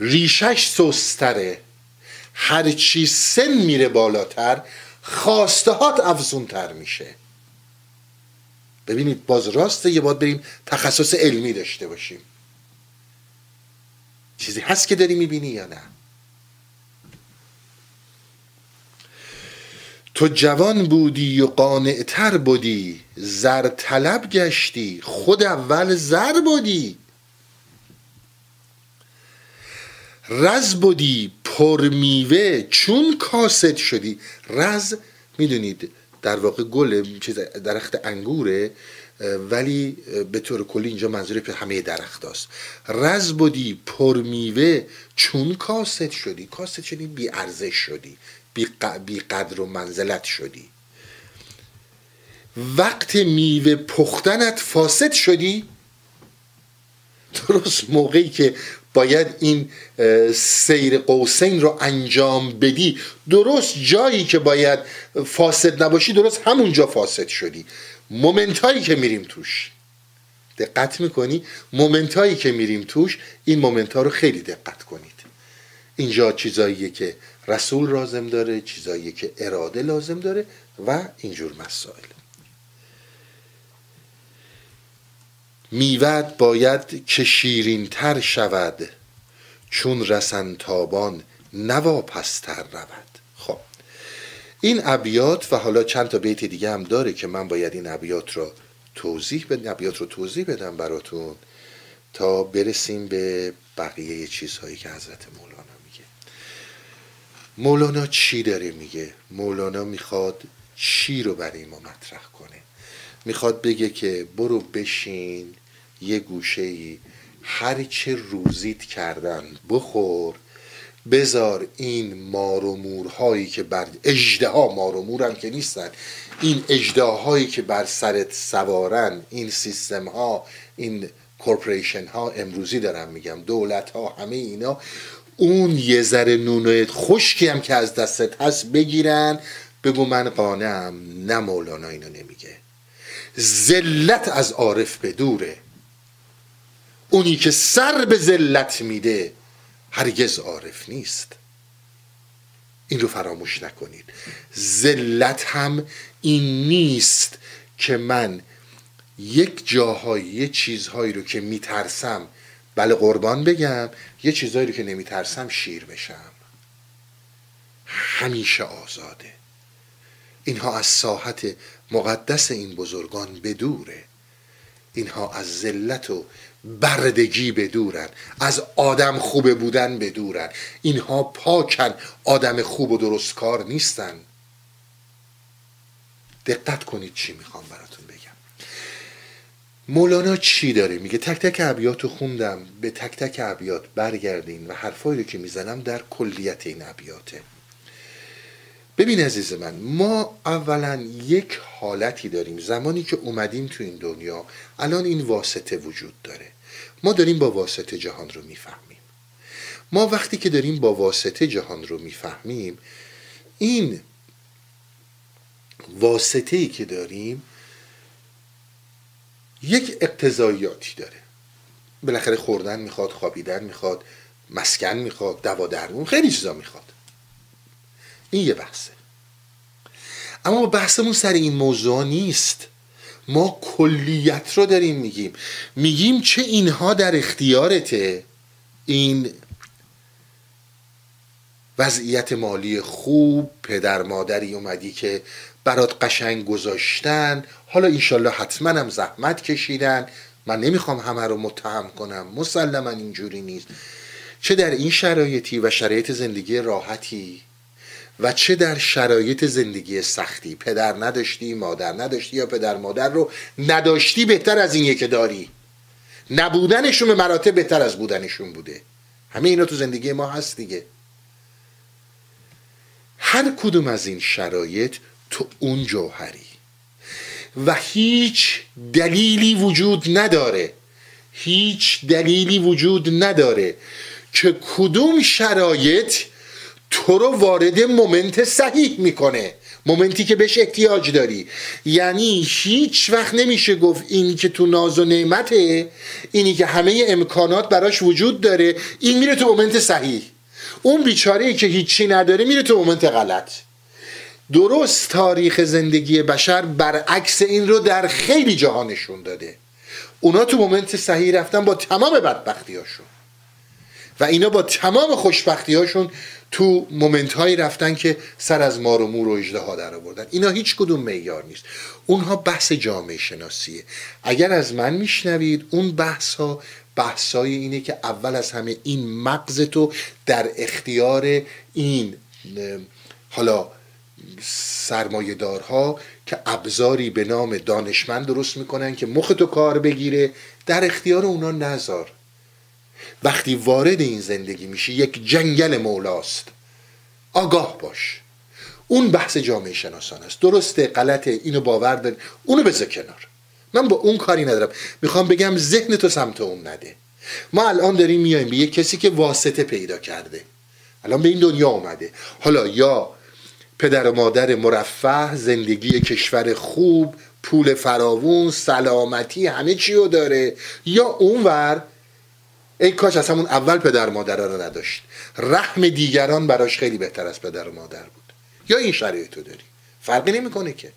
ریشش سستره. هرچی سن میره بالاتر خواستهات افزونتر میشه. ببینید باز راسته یه باید بریم تخصص علمی داشته باشیم. چیزی هست که داری می‌بینی یا نه؟ تو جوان بودی و قانعتر بودی زر طلب گشتی خود اول زر بودی. رز بودی پرمیوه چون کاسد شدی. رز می‌دونید در واقع گل چیز درخت انگوره ولی به طور کلی اینجا منظور همه درخت هست رز بودی پرمیوه چون کاسد شدی. کاسد شدی بی ارزش شدی. بی قدر و منزلت شدی. وقت میوه پختنت فاسد شدی. درست موقعی که باید این سیر قوسین رو انجام بدی درست جایی که باید فاسد نباشی درست همونجا فاسد شدی. moment هایی که میریم توش. دقت می‌کنی؟ moment هایی که میریم توش این moment ها رو خیلی دقت کنید. اینجا چیزاییه که رسول لازم داره چیزایی که اراده لازم داره و اینجور مسائل. میوت باید که شیرین تر شود چون رسن تابان نواپستر رود. خب این ابیات و حالا چند تا بیت دیگه هم داره که من باید این ابیات رو توضیح بدم ابیات رو توضیح بدم براتون تا برسیم به بقیه چیزهایی که حضرت میگه مولانا چی داره میگه؟ مولانا می‌خواد چی رو برای ما مطرح کنه؟ می‌خواد بگه که برو بشین یه گوشه ای هر چه روزیت کردن بخور بزار این مار و مورهایی که بر اجده ها مار و که نیستن این اجده هایی که بر سرت سوارن این سیستم ها این کورپریشن ها امروزی دارم میگم دولت ها همه اینا اون یه ذره نونویت خشکی هم که از دستت هست بگیرن. بگو من قانم نه مولانا اینو نمیگه. ذلت از عارف به دوره. اونی که سر به ذلت میده هرگز عارف نیست. این رو فراموش نکنید. ذلت هم این نیست که من یک جاهایی چیزهایی رو که میترسم بله قربان بگم یه چیزهایی رو که نمیترسم شیر بشم. همیشه آزاده. اینها از ساحت مقدس این بزرگان بدوره. اینها از ذلت و بردگی بدورن. از آدم خوب بودن بدورن. اینها پاکن آدم خوب و درست کار نیستن. دقت کنید چی می‌خوام بگم مولانا چی داره؟ میگه تک تک ابیات رو خوندم به تک تک ابیات برگردین و حرفایی رو که می‌زنم در کلیت این ابیاته. ببین عزیز من ما اولا یک حالتی داریم. زمانی که اومدیم تو این دنیا الان این واسطه وجود داره. ما داریم با واسطه جهان رو می‌فهمیم. ما وقتی که داریم با واسطه جهان رو می‌فهمیم این واسطه ای که داریم یک اقتضاییاتی داره. بالاخره خوردن می‌خواد خوابیدن می‌خواد مسکن می‌خواد دوا درمون خیلی چیزا می‌خواد. این یه بحثه. اما بحثمون سر این موضوع نیست. ما کلیت رو داریم میگیم. میگیم چه اینها در اختیارته این وضعیت مالی خوب پدر مادری اومدی که برات قشنگ گذاشتن. حالا اینشالله حتما هم زحمت کشیدن. من نمی‌خوام همه رو متهم کنم. مسلما اینجوری نیست. چه در این شرایطی و شرایط زندگی راحتی و چه در شرایط زندگی سختی. پدر نداشتی مادر نداشتی یا پدر مادر رو نداشتی بهتر از این که داری. نبودنشون به مراتب بهتر از بودنشون بوده. همه اینا تو زندگی ما هست دیگه. هر کدوم از این شرایط تو اون جوهری. و هیچ دلیلی وجود نداره. هیچ دلیلی وجود نداره که کدوم شرایط تو رو وارد moment صحیح می‌کنه. moment ی که بهش احتیاج داری. یعنی هیچ وقت نمیشه گفت اینی که تو ناز و نعمته اینی که همه امکانات براش وجود داره این میره تو moment صحیح. اون بیچاره ای که هیچی نداره میره تو moment غلط. درست تاریخ زندگی بشر برعکس این رو در خیلی جاها نشون داده. اونا تو مومنت صحیح رفتن با تمام بدبختی هاشون و اینا با تمام خوشبختی هاشون تو مومنت هایی رفتن که سر از مار و مور و اجده در آوردن. اینا هیچ کدوم معیار نیست. اونها بحث جامعه شناسیه. اگر از من میشنوید اون بحث ها بحثای اینه که اول از همه این مغز تو در اختیار این حالا سرمایه دارها که ابزاری به نام دانشمند درست می‌کنن که مخ تو کار بگیره در اختیار اونا نذار. وقتی وارد این زندگی میشی یک جنگل مولاست. آگاه باش. اون بحث جامعه شناسان است. درسته غلطه. اینو باور داری اونو بذار کنار. من با اون کاری ندارم. می‌خوام بگم ذهن تو سمت اون نده. ما الان داریم میایم به یک کسی که واسطه پیدا کرده. الان به این دنیا اومده. حالا یا پدر و مادر مرفه زندگی کشور خوب پول فراوون سلامتی همه چی رو داره. یا اونور ای کاش از همون اول پدر مادر رو نداشت. رحم دیگران براش خیلی بهتر از پدر و مادر بود. یا این شرایط رو داری؟ فرقی نمی‌کنه که.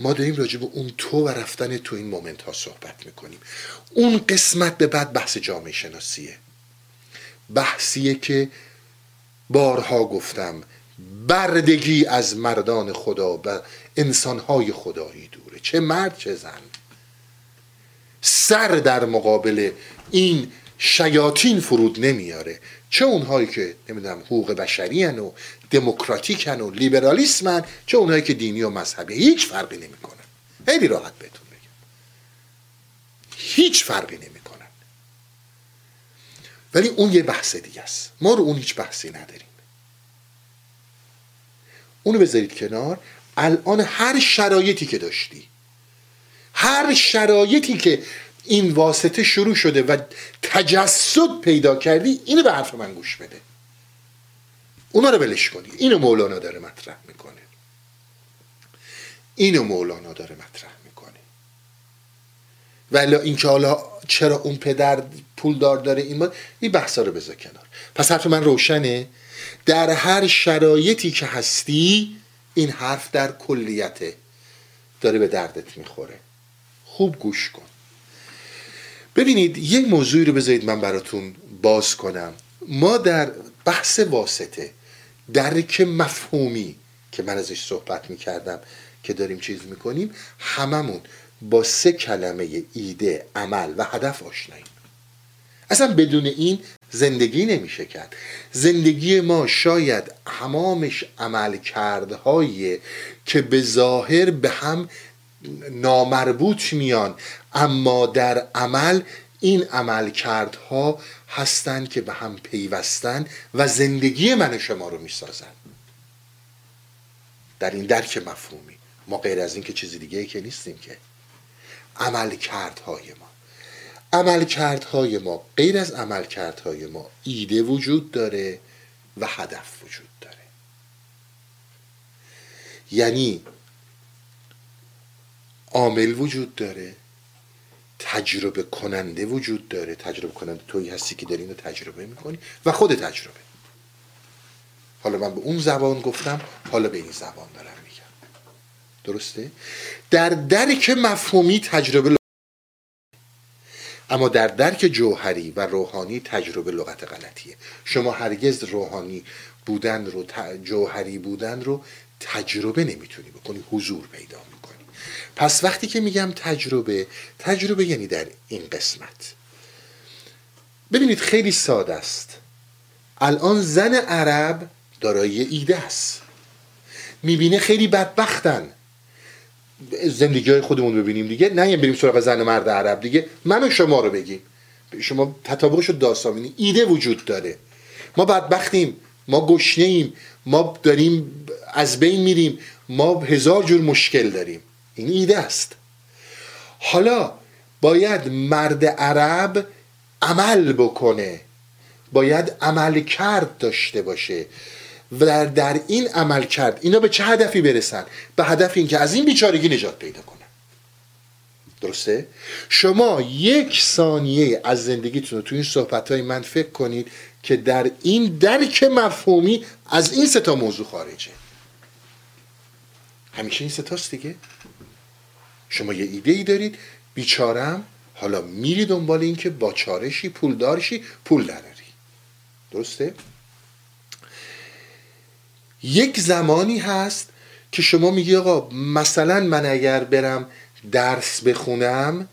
ما داریم راجع به اون تو و رفتن تو این مومنت ها صحبت می‌کنیم. اون قسمت به بعد بحث جامعه شناسیه. بحثیه که بارها گفتم بردگی از مردان خدا و انسانهای خدایی دوره. چه مرد چه زن. سر در مقابل این شیاطین فرود نمیاره. چه اونهایی که نمی‌دونم حقوق بشری و دموکراتیکن و لیبرالیسمن چه اونهایی که دینی و مذهبی. هیچ فرقی نمی‌کنن. خیلی راحت بهتون بگم. هیچ فرقی نمی‌کنن. ولی اون یه بحث دیگه است. ما رو اون هیچ بحثی نداریم. اونو بذارید کنار. الان هر شرایطی که داشتی هر شرایطی که این واسطه شروع شده و تجسد پیدا کردی اینو به حرف من گوش بده. اونا رو بلش کنی. اینو مولانا داره مطرح می‌کنه. اینو مولانا داره مطرح می‌کنه. ولی اینکه حالا چرا اون پدر پولدار داره این این بحثا رو بذار کنار. پس حرف من روشنه؟ در هر شرایطی که هستی این حرف در کلیته داره به دردت می‌خوره. خوب گوش کن. ببینید یک موضوعی رو بذارید من براتون باز کنم. ما در بحث واسطه درک مفهومی که من ازش صحبت می‌کردم که داریم چیز می‌کنیم هممون با سه کلمه ایده عمل و هدف آشناییم. اصلا بدون این زندگی نمیشه کرد. زندگی ما شاید همامش عمل کردهایی که به ظاهر به هم نامربوط میان اما در عمل این عمل کردها هستند که به هم پیوستن و زندگی من شما رو می‌سازن. در این درک مفهومی. ما غیر از این که چیزی دیگه که نیستیم که. عمل کردهای ما. عمل کردهای ما غیر از عمل کردهای ما ایده وجود داره و هدف وجود داره. یعنی عامل وجود داره تجربه کننده وجود داره. تجربه کننده توی هستی که داری اینو تجربه می‌کنی و خود تجربه. حالا من به اون زبان گفتم حالا به این زبان دارم میگم. درسته؟ در درک مفهومی تجربه اما در درک جوهری و روحانی تجربه لغت غلطیه. شما هرگز روحانی بودن رو جوهری بودن رو تجربه نمی‌تونی بکنی حضور پیدا می‌کنی. پس وقتی که میگم تجربه تجربه یعنی در این قسمت. ببینید خیلی ساده است. الان زن عرب دارای ایده است. می‌بینه خیلی بدبختن. زندگی های خودمون ببینیم دیگه نه بریم سراغ زن مرد عرب دیگه. من و شما رو بگیم. شما تطابقش رو داستان ایده وجود داره. ما بدبختیم. ما گشنه ایم ما داریم از بین میریم. ما هزار جور مشکل داریم. این ایده است. حالا باید مرد عرب عمل بکنه. باید عمل کرد داشته باشه. و در, این عمل کرد. اینا به چه هدفی برسن؟ به هدف این که از این بیچارگی نجات پیدا کنن. درسته؟ شما یک ثانیه از زندگیتون رو تو این صحبت های من فکر کنید که در این درک مفهومی از این ستا موضوع خارجه. همیشه این ستاست دیگه. شما یه ایده ای دارید بیچارم حالا میری دنبال این که با چارشی پول دارشی پول دراری درسته؟ یک زمانی هست که شما میگی آقا مثلا من اگر برم درس بخونم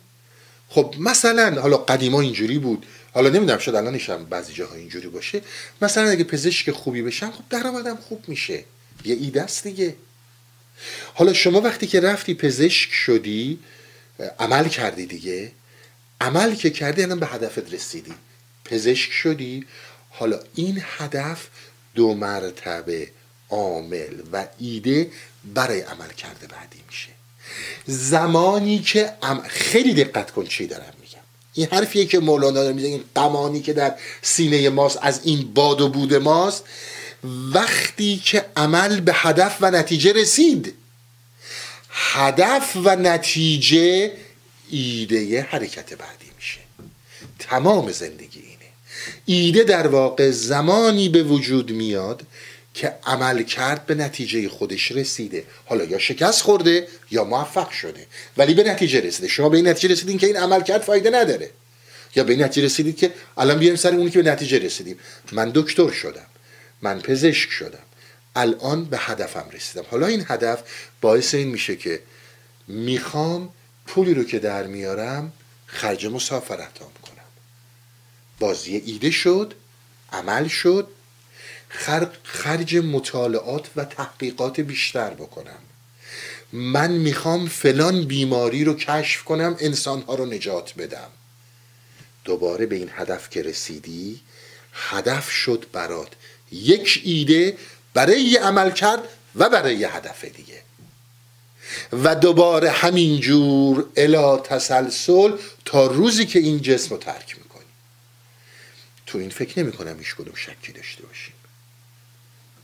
خب مثلا حالا قدیما اینجوری بود. حالا نمی‌دونم شاید الانش هم بعضی جاها اینجوری باشه. مثلا اگه پزشک خوبی بشم خب درآمدم خوب میشه. یه ایده است دیگه. حالا شما وقتی که رفتی پزشک شدی عمل کردی دیگه. عمل که کردی الان به هدفت رسیدی. پزشک شدی. حالا این هدف دو مرتبه. عامل و ایده برای عمل کرده بعدی میشه. زمانی که خیلی دقت کن چی دارم میگم. این حرفیه که مولانا داره میگه این قمانی که در سینه ماست از این باد و بود ماست. وقتی که عمل به هدف و نتیجه رسید هدف و نتیجه ایده حرکت بعدی میشه. تمام زندگی اینه. ایده در واقع زمانی به وجود میاد که عمل کرد به نتیجه خودش رسیده. حالا یا شکست خورده یا موفق شده. ولی به نتیجه رسیده. شما به این نتیجه رسیدین که این عمل کرد فایده نداره. یا به این نتیجه رسیدید که الان بیایم سر اونی که به نتیجه رسیدیم. من دکتر شدم. من پزشک شدم. الان به هدفم رسیدم. حالا این هدف باعث این میشه که می‌خوام پولی رو که در میارم خرج مسافرتام کنم. باز یه ایده شد عمل شد خرج مطالعات و تحقیقات بیشتر بکنم. من می‌خوام فلان بیماری رو کشف کنم انسانها رو نجات بدم. دوباره به این هدف که رسیدی هدف شد برات. یک ایده برای یه عمل کرد و برای یه هدف دیگه. و دوباره همینجور الا تسلسل تا روزی که این جسم رو ترک می‌کنی. تو این فکر نمی کنم هیچ کدوم شکی داشته باشیم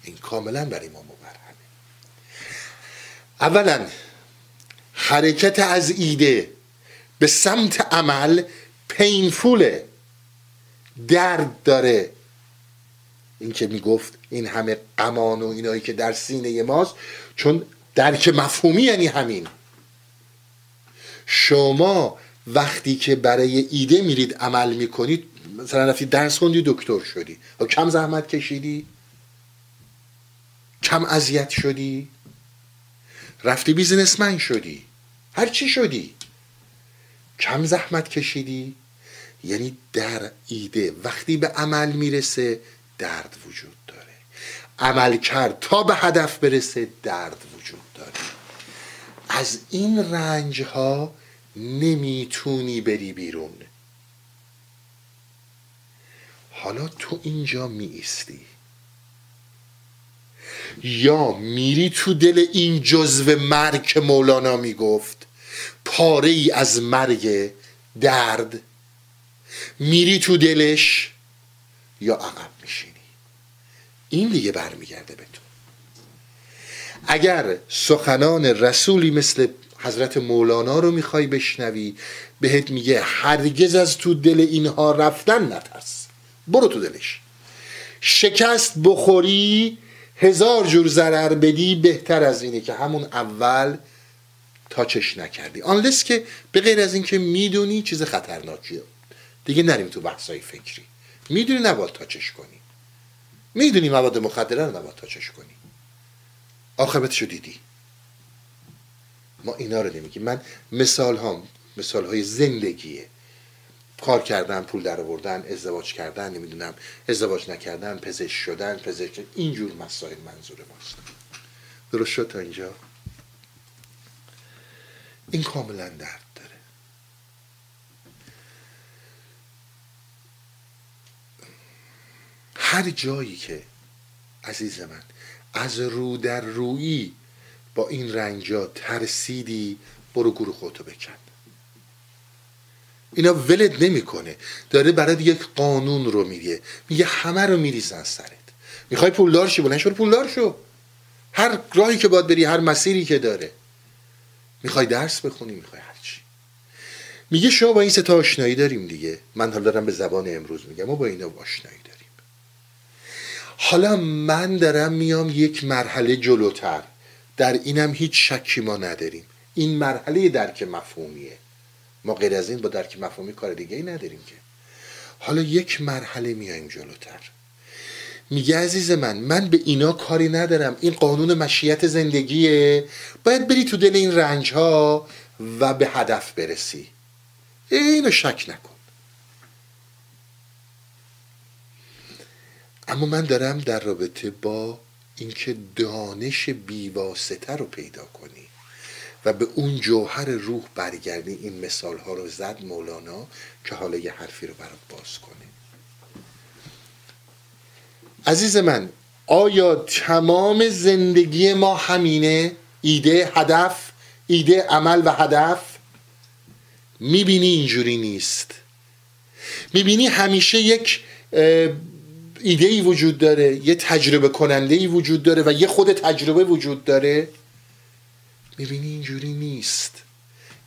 این کاملا برای ما مبرهنه اولا حرکت از ایده به سمت عمل پینفوله درد داره. این که می‌گفت این همه قمان و اینایی که در سینه ماست چون درک مفهومی یعنی همین. شما وقتی که برای ایده میرید عمل می‌کنید مثلا رفتی درس خوندی دکتر شدی. و کم زحمت کشیدی؟ کم اذیت شدی؟ رفتی بیزنسمن شدی؟ هر چی شدی؟ کم زحمت کشیدی؟ یعنی در ایده وقتی به عمل می‌رسه درد وجود داره. عمل کرد تا به هدف برسه درد وجود داره. از این رنج ها نمی‌تونی بری بیرون. حالا تو اینجا می ایستی یا میری تو دل این جزو مرگ مولانا می‌گفت؟ پاره ای از مرگ درد. میری تو دلش یا عقب میشینی؟ این دیگه برمیگرده به تو. اگر سخنان رسولی مثل حضرت مولانا رو می‌خوای بشنوی بهت میگه هرگز از تو دل اینها رفتن نترس. برو تو دلش. شکست بخوری هزار جور ضرر بدی بهتر از اینه که همون اول تاچش نکردی. آنلس که به غیر از اینکه می‌دونی چیز خطرناکیه. دیگه نریم تو بحثای فکری. می‌دونی نباید تاچش کنی. می‌دونی مواد مخدره رو نباید تاچش کنی. آخرتشو دیدی. ما اینا رو نمیگیم. من مثال هم مثال های زندگیه. کار کردن پول در آوردن ازدواج کردن نمی‌دونم ازدواج نکردن پزشک شدن پزشک اینجور مسائل منظور ماست. درست شد تا اینجا؟ این کاملا درد داره. هر جایی که عزیز من از رو در رویی با این رنجا ترسیدی برو گروه خودتو بکن. اینا ولد نمی‌کنه. داره برات یک قانون رو میگه. میگه همه رو میریزن سرت. می‌خوای پولدار شی؟ بلند شو پولدار شو. هر راهی که باید بری هر مسیری که داره. می‌خوای درس بخونی می‌خوای هر چی. میگه شما با این ستا آشنایی داریم دیگه. من حالا دارم به زبان امروز میگم ما با اینا آشنایی داریم. حالا من دارم میام یک مرحله جلوتر. در اینم هیچ شکی ما نداریم. این مرحله درک مفهومیه. ما غیر از این با درک مفهومی کار دیگه ای نداریم که. حالا یک مرحله میایم جلوتر. میگه عزیز من من به اینا کاری ندارم. این قانون مشیت زندگیه. باید بری تو دل این رنج ها و به هدف برسی. اینو شک نکن. اما من دارم در رابطه با اینکه دانش بیواسطه رو پیدا کنی. و به اون جوهر روح برگردی. این مثال ها رو زد مولانا که حالا یه حرفی رو برات باز کنه عزیز من آیا تمام زندگی ما همینه؟ ایده هدف ایده عمل و هدف؟ می‌بینی اینجوری نیست. می‌بینی همیشه یک ایده ای وجود داره یه تجربه کننده ای وجود داره و یه خود تجربه وجود داره. می‌بینی اینجوری نیست.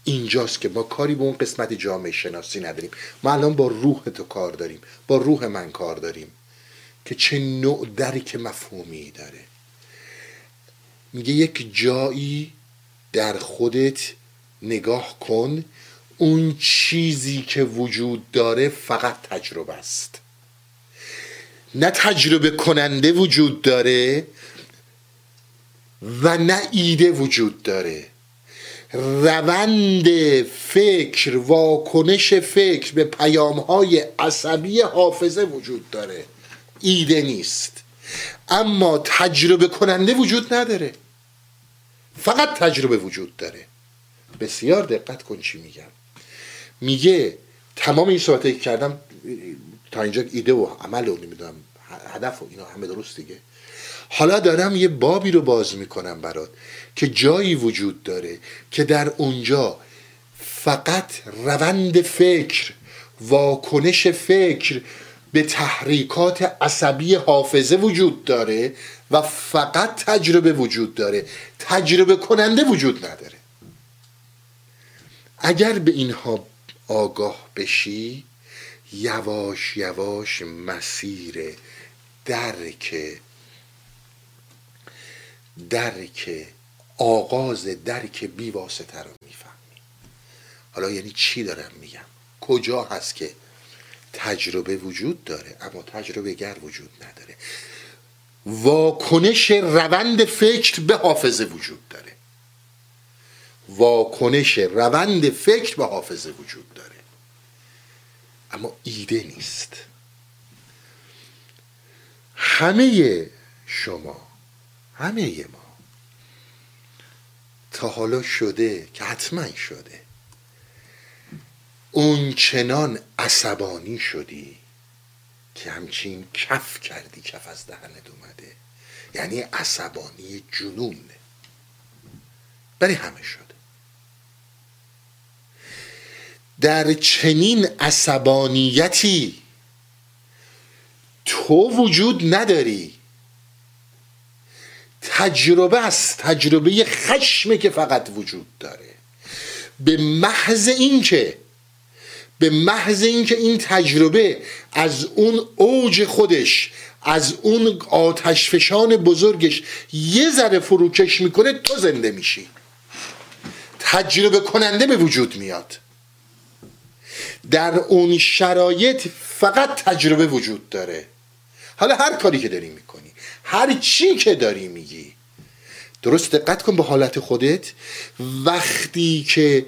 اینجاست که ما کاری به اون قسمت جامعه شناسی نداریم. ما الان با روح تو کار داریم. با روح من کار داریم. که چه نوع درک مفهومی داره. میگه یک جایی در خودت نگاه کن. اون چیزی که وجود داره فقط تجربه است. نه تجربه کننده وجود داره و نه ایده وجود داره. روند فکر واکنش فکر به پیام های عصبی حافظه وجود داره. ایده نیست. اما تجربه کننده وجود نداره. فقط تجربه وجود داره. بسیار دقت کن چی میگم. میگه تمام این صحبت کردم تا اینجا ایده و عمل و نمی‌دونم هدف و اینا همه درست دیگه. حالا دارم یه بابی رو باز می‌کنم برات که جایی وجود داره که در اونجا فقط روند فکر واکنش فکر به تحریکات عصبی حافظه وجود داره و فقط تجربه وجود داره. تجربه کننده وجود نداره. اگر به اینها آگاه بشی یواش یواش مسیر درک درک آغاز درک بیواسطه رو می‌فهمی. حالا یعنی چی دارم میگم؟ کجا هست که تجربه وجود داره اما تجربه گر وجود نداره؟ واکنش روند فکر به حافظه وجود داره. واکنش روند فکر به حافظه وجود داره. اما ایده نیست. همه شما همه ما. تا حالا شده که حتما شده. اون چنان عصبانی شدی که همچین کف کردی کف از دهنت اومده. یعنی عصبانی جنون. برای همه شده. در چنین عصبانیتی تو وجود نداری. تجربه است. تجربه خشمه که فقط وجود داره. به محض اینکه به محض اینکه این تجربه از اون اوج خودش از اون آتشفشان بزرگش یه ذره فروکش می‌کنه تو زنده میشی. تجربه کننده به وجود میاد. در اون شرایط فقط تجربه وجود داره. حالا هر کاری که داری می‌کنی. هر چی که داری میگی. درست؟ دقت کن به حالت خودت. وقتی که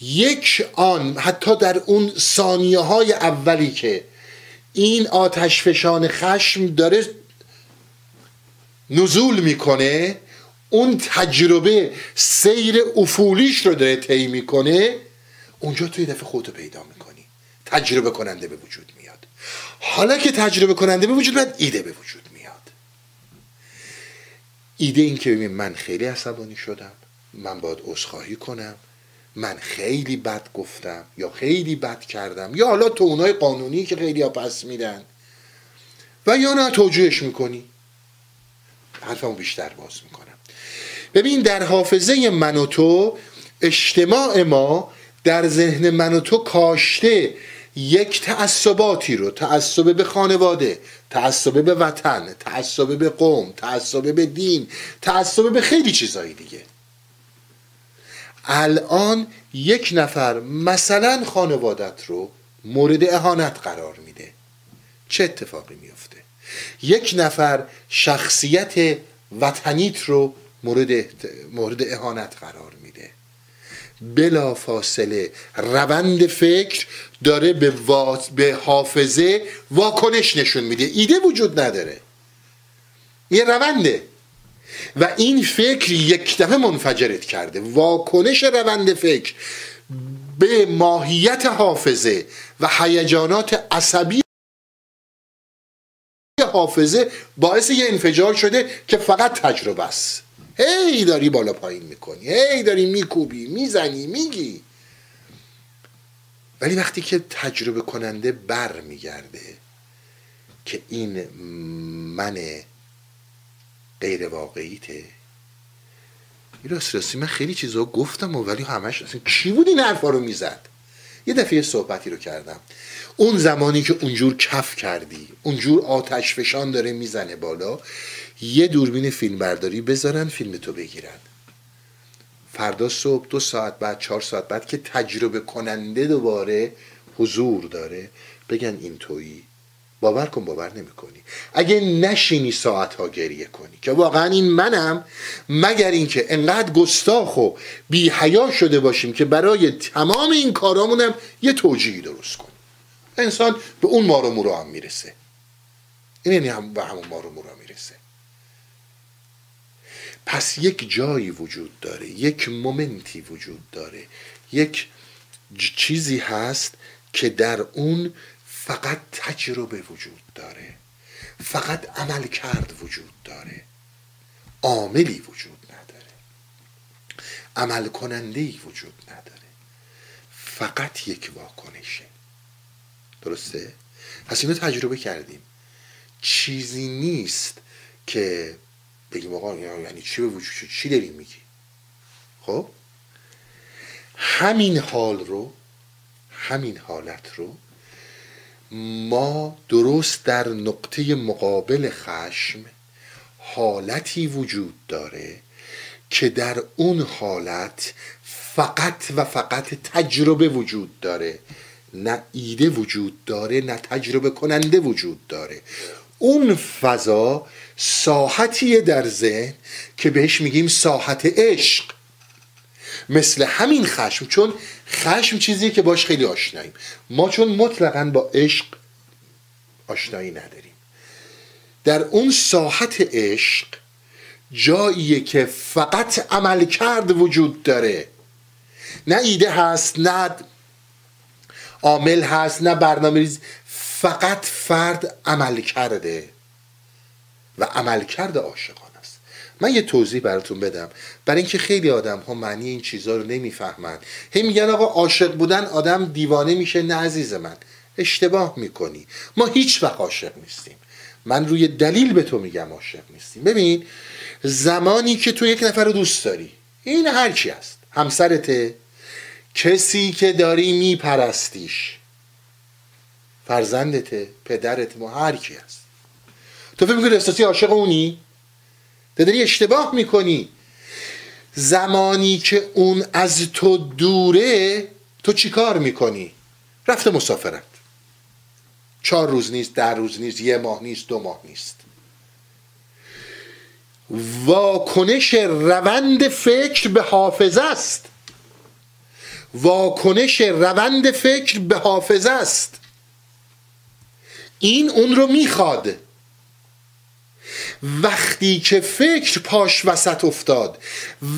یک آن حتی در اون ثانیه های اولی که این آتش فشان خشم داره نزول می‌کنه اون تجربه سیر افولیش رو داره طی می‌کنه اونجا توی دفعه خودتو پیدا می‌کنی. تجربه کننده به وجود میاد. حالا که تجربه کننده به وجود میاد ایده به وجود میاد. ایده این که ببین من خیلی عصبانی شدم من باید عذرخواهی کنم من خیلی بد گفتم یا خیلی بد کردم یا حالا تو اونای قانونی که خیلی ها پس میدن و یا نه توجیهش می‌کنی؟ حرفمو بیشتر باز می‌کنم. ببین در حافظه من و تو اجتماع ما در ذهن من و تو کاشته یک تعصباتی رو تعصب به خانواده تعصب به وطن تعصب به قوم تعصب به دین تعصب به خیلی چیزایی دیگه. الان یک نفر مثلا خانوادت رو مورد اهانت قرار میده. چه اتفاقی میفته یک نفر شخصیت وطنیت رو مورد, مورد اهانت قرار بلا فاصله روند فکر داره به, به حافظه واکنش نشون میده. ایده وجود نداره. یه رونده. و این فکر یک دفعه منفجرت کرده. واکنش روند فکر به ماهیت حافظه و هیجانات عصبی حافظه باعث یه انفجار شده که فقط تجربه است. هی داری بالا پایین می‌کنی هی داری میکوبی می‌زنی میگی. ولی وقتی که تجربه کننده بر میگرده که این من غیر واقعیته راست راستی من خیلی چیزا گفتم و ولی همش اصلا کی بود این حرفا رو می‌زد؟ یه دفعه صحبتی رو کردم. اون زمانی که اونجور کف کردی اونجور آتش فشان داره می‌زنه بالا یه دوربین فیلم برداری بذارن فیلم تو بگیرن. فردا صبح دو ساعت بعد چهار ساعت بعد که تجربه کننده دوباره حضور داره بگن این تویی. باور کن باور نمی‌کنی. اگه نشینی ساعت ها گریه کنی که واقعا این منم مگر اینکه انقدر گستاخ و بی حیا شده باشیم که برای تمام این کارامونم یه توجیهی درست کنیم. انسان به اون مارو مورو هم می‌رسه. این یعنی هم به همون مارو مورو می‌رسه. پس یک جایی وجود داره یک مومنتی وجود داره. یک چیزی هست که در اون فقط تجربه وجود داره فقط عمل کرد وجود داره. عاملی وجود نداره. عمل کننده ای وجود نداره. فقط یک واکنشه. درسته؟ پس اینو تجربه کردیم. چیزی نیست که بگیم آقا یعنی چی به وجود شد؟ چی داری میگی خب؟ همین حال رو همین حالت رو ما درست در نقطه مقابل خشم حالتی وجود داره که در اون حالت فقط و فقط تجربه وجود داره. نه ایده وجود داره نه تجربه کننده وجود داره. اون فضا ساحتیه در ذهن که بهش میگیم ساحت عشق. مثل همین خشم چون خشم چیزیه که باش خیلی آشناییم. ما چون مطلقا با عشق آشنایی نداریم. در اون ساحت عشق جاییه که فقط عمل کرد وجود داره. نه ایده هست نه عامل هست نه برنامه ریز فقط فرد عمل کرده و عمل کرده عاشقان است. من یه توضیح براتون بدم. برای اینکه خیلی آدم ها معنی این چیزها رو نمی‌فهمند هی میگن آقا عاشق بودن آدم دیوانه میشه نه عزیز من. اشتباه می‌کنی. ما هیچ وقت عاشق نیستیم. من روی دلیل به تو میگم عاشق نیستیم. ببین زمانی که تو یک نفر رو دوست داری این هر چی است همسرته. کسی که داری میپرستیش. فرزندته پدرت ما هر کی هست. تو فکر می‌کنی احساسی عاشق اونی؟ تو داری اشتباه می‌کنی. زمانی که اون از تو دوره تو چیکار می‌کنی؟ رفته مسافرت. چهار روز نیست در روز نیست یه ماه نیست دو ماه نیست. واکنش روند فکر به حافظه است. واکنش روند فکر به حافظه است. این اون رو می‌خواد. وقتی که فکر پاش وسط افتاد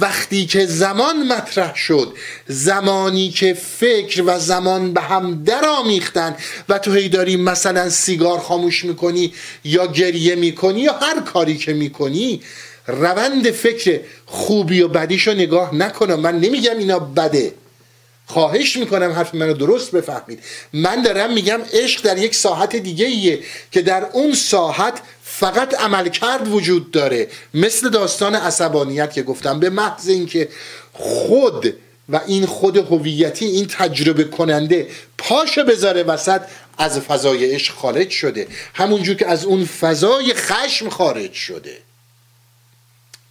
وقتی که زمان مطرح شد زمانی که فکر و زمان به هم درآمیختن و تو هی داری مثلا سیگار خاموش می‌کنی یا گریه می‌کنی یا هر کاری که می‌کنی روند فکر خوبی و بدیشو نگاه نکنم. من نمیگم اینا بده. خواهش می‌کنم حرف منو درست بفهمید. من دارم میگم عشق در یک ساحت دیگه ایه که در اون ساحت فقط عملکرد وجود داره. مثل داستان عصبانیت که گفتم. به محض اینکه خود و این خود هویتی این تجربه کننده پاش بذاره وسط از فضای عشق خارج شده. همونجور که از اون فضای خشم خارج شده.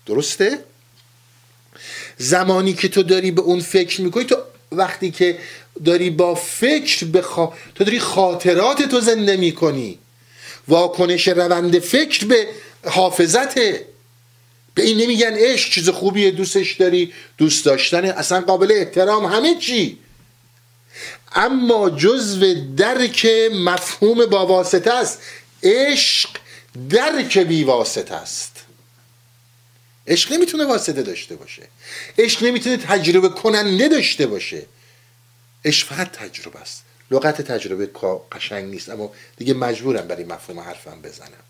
درسته؟ زمانی که تو داری به اون فکر می‌کنی تو وقتی که داری با فکر بخوا... تو داری خاطرات تو زنده می‌کنی. واکنش روند فکر به حافظته. به این نمیگن عشق چیز خوبیه دوستش داری دوست داشتن اصلا قابل احترام همه چی. اما جزو درک مفهوم با واسطه است. عشق درک بی واسطه است. عشق نمی‌تونه واسطه داشته باشه. عشق نمی‌تونه تجربه کننده داشته باشه. عشق فقط تجربه است. لغت تجربه قشنگ نیست اما دیگه مجبورم برای مفهوم حرفم بزنم.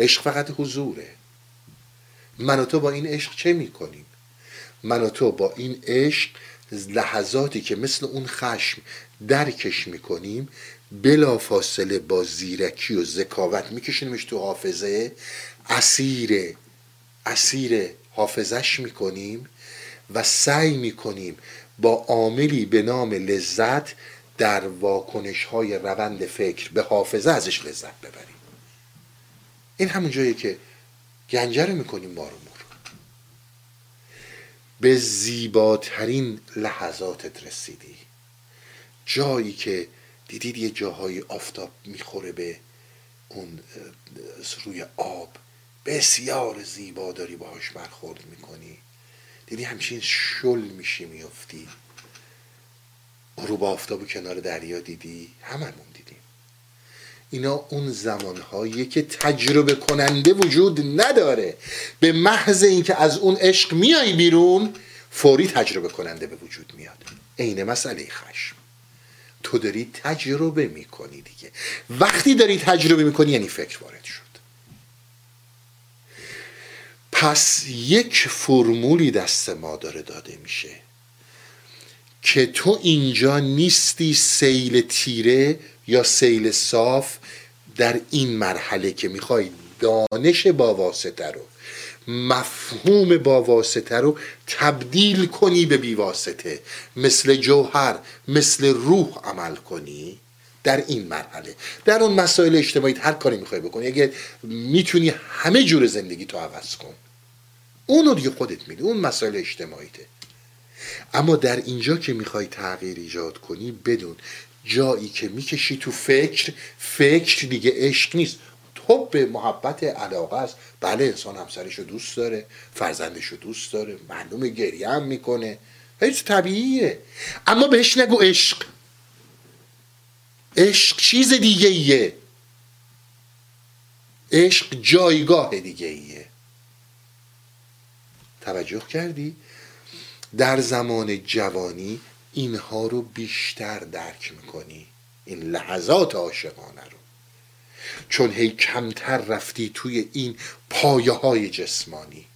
عشق فقط حضوره. من و تو با این عشق چه می‌کنیم؟ من و تو با این عشق لحظاتی که مثل اون خشم درکش می‌کنیم بلا فاصله با زیرکی و ذکاوت میکشیمش تو حافظه. اسیر اسیر حافظش می‌کنیم و سعی می‌کنیم با عاملی به نام لذت در واکنش های روند فکر به حافظه ازش لذت ببریم. این همون جایی که گنجه می‌کنیم ما رو به زیباترین لحظاتت رسیدی. جایی که دیدید یه جاهای آفتاب می‌خوره به اون روی آب. بسیار زیبا داری باهاش برخورد می‌کنی. دیدی همچین شل میشی میفتی غروب آفتاب کنار دریا دیدی؟ هممون دیدیم. اینا اون زمانهایی که تجربه کننده وجود نداره. به محض اینکه از اون عشق میای بیرون فوری تجربه کننده به وجود میاد. عین مسئله خشم. تو داری تجربه می‌کنی دیگه. وقتی داری تجربه می‌کنی یعنی فکر وارد شد پس یک فرمولی دست ما داره داده میشه که تو اینجا نیستی سیل تیره یا سیل صاف در این مرحله که می‌خوای دانش با واسطه رو مفهوم با واسطه رو تبدیل کنی به بیواسطه مثل جوهر مثل روح عمل کنی در این مرحله. در اون مسائل اجتماعی هر کاری می‌خوای بکنی اگر می‌تونی همه جور زندگی تو عوض کن. اونو دیگه خودت میدی اون مسائل اجتماعیته. اما در اینجا که می‌خوای تغییر ایجاد کنی بدون جایی که می‌کشی تو فکر فکر دیگه عشق نیست. حب محبت علاقه است. بله انسان همسرش رو دوست داره فرزندش رو دوست داره معلوم گریه هم می‌کنه. هیچ طبیعیه. اما بهش نگو عشق. عشق چیز دیگه ایه عشق جایگاه دیگه ایه توجه کردی؟ در زمان جوانی اینها رو بیشتر درک می‌کنی. این لحظات عاشقانه رو. چون هی کمتر رفتی توی این پایه های جسمانی.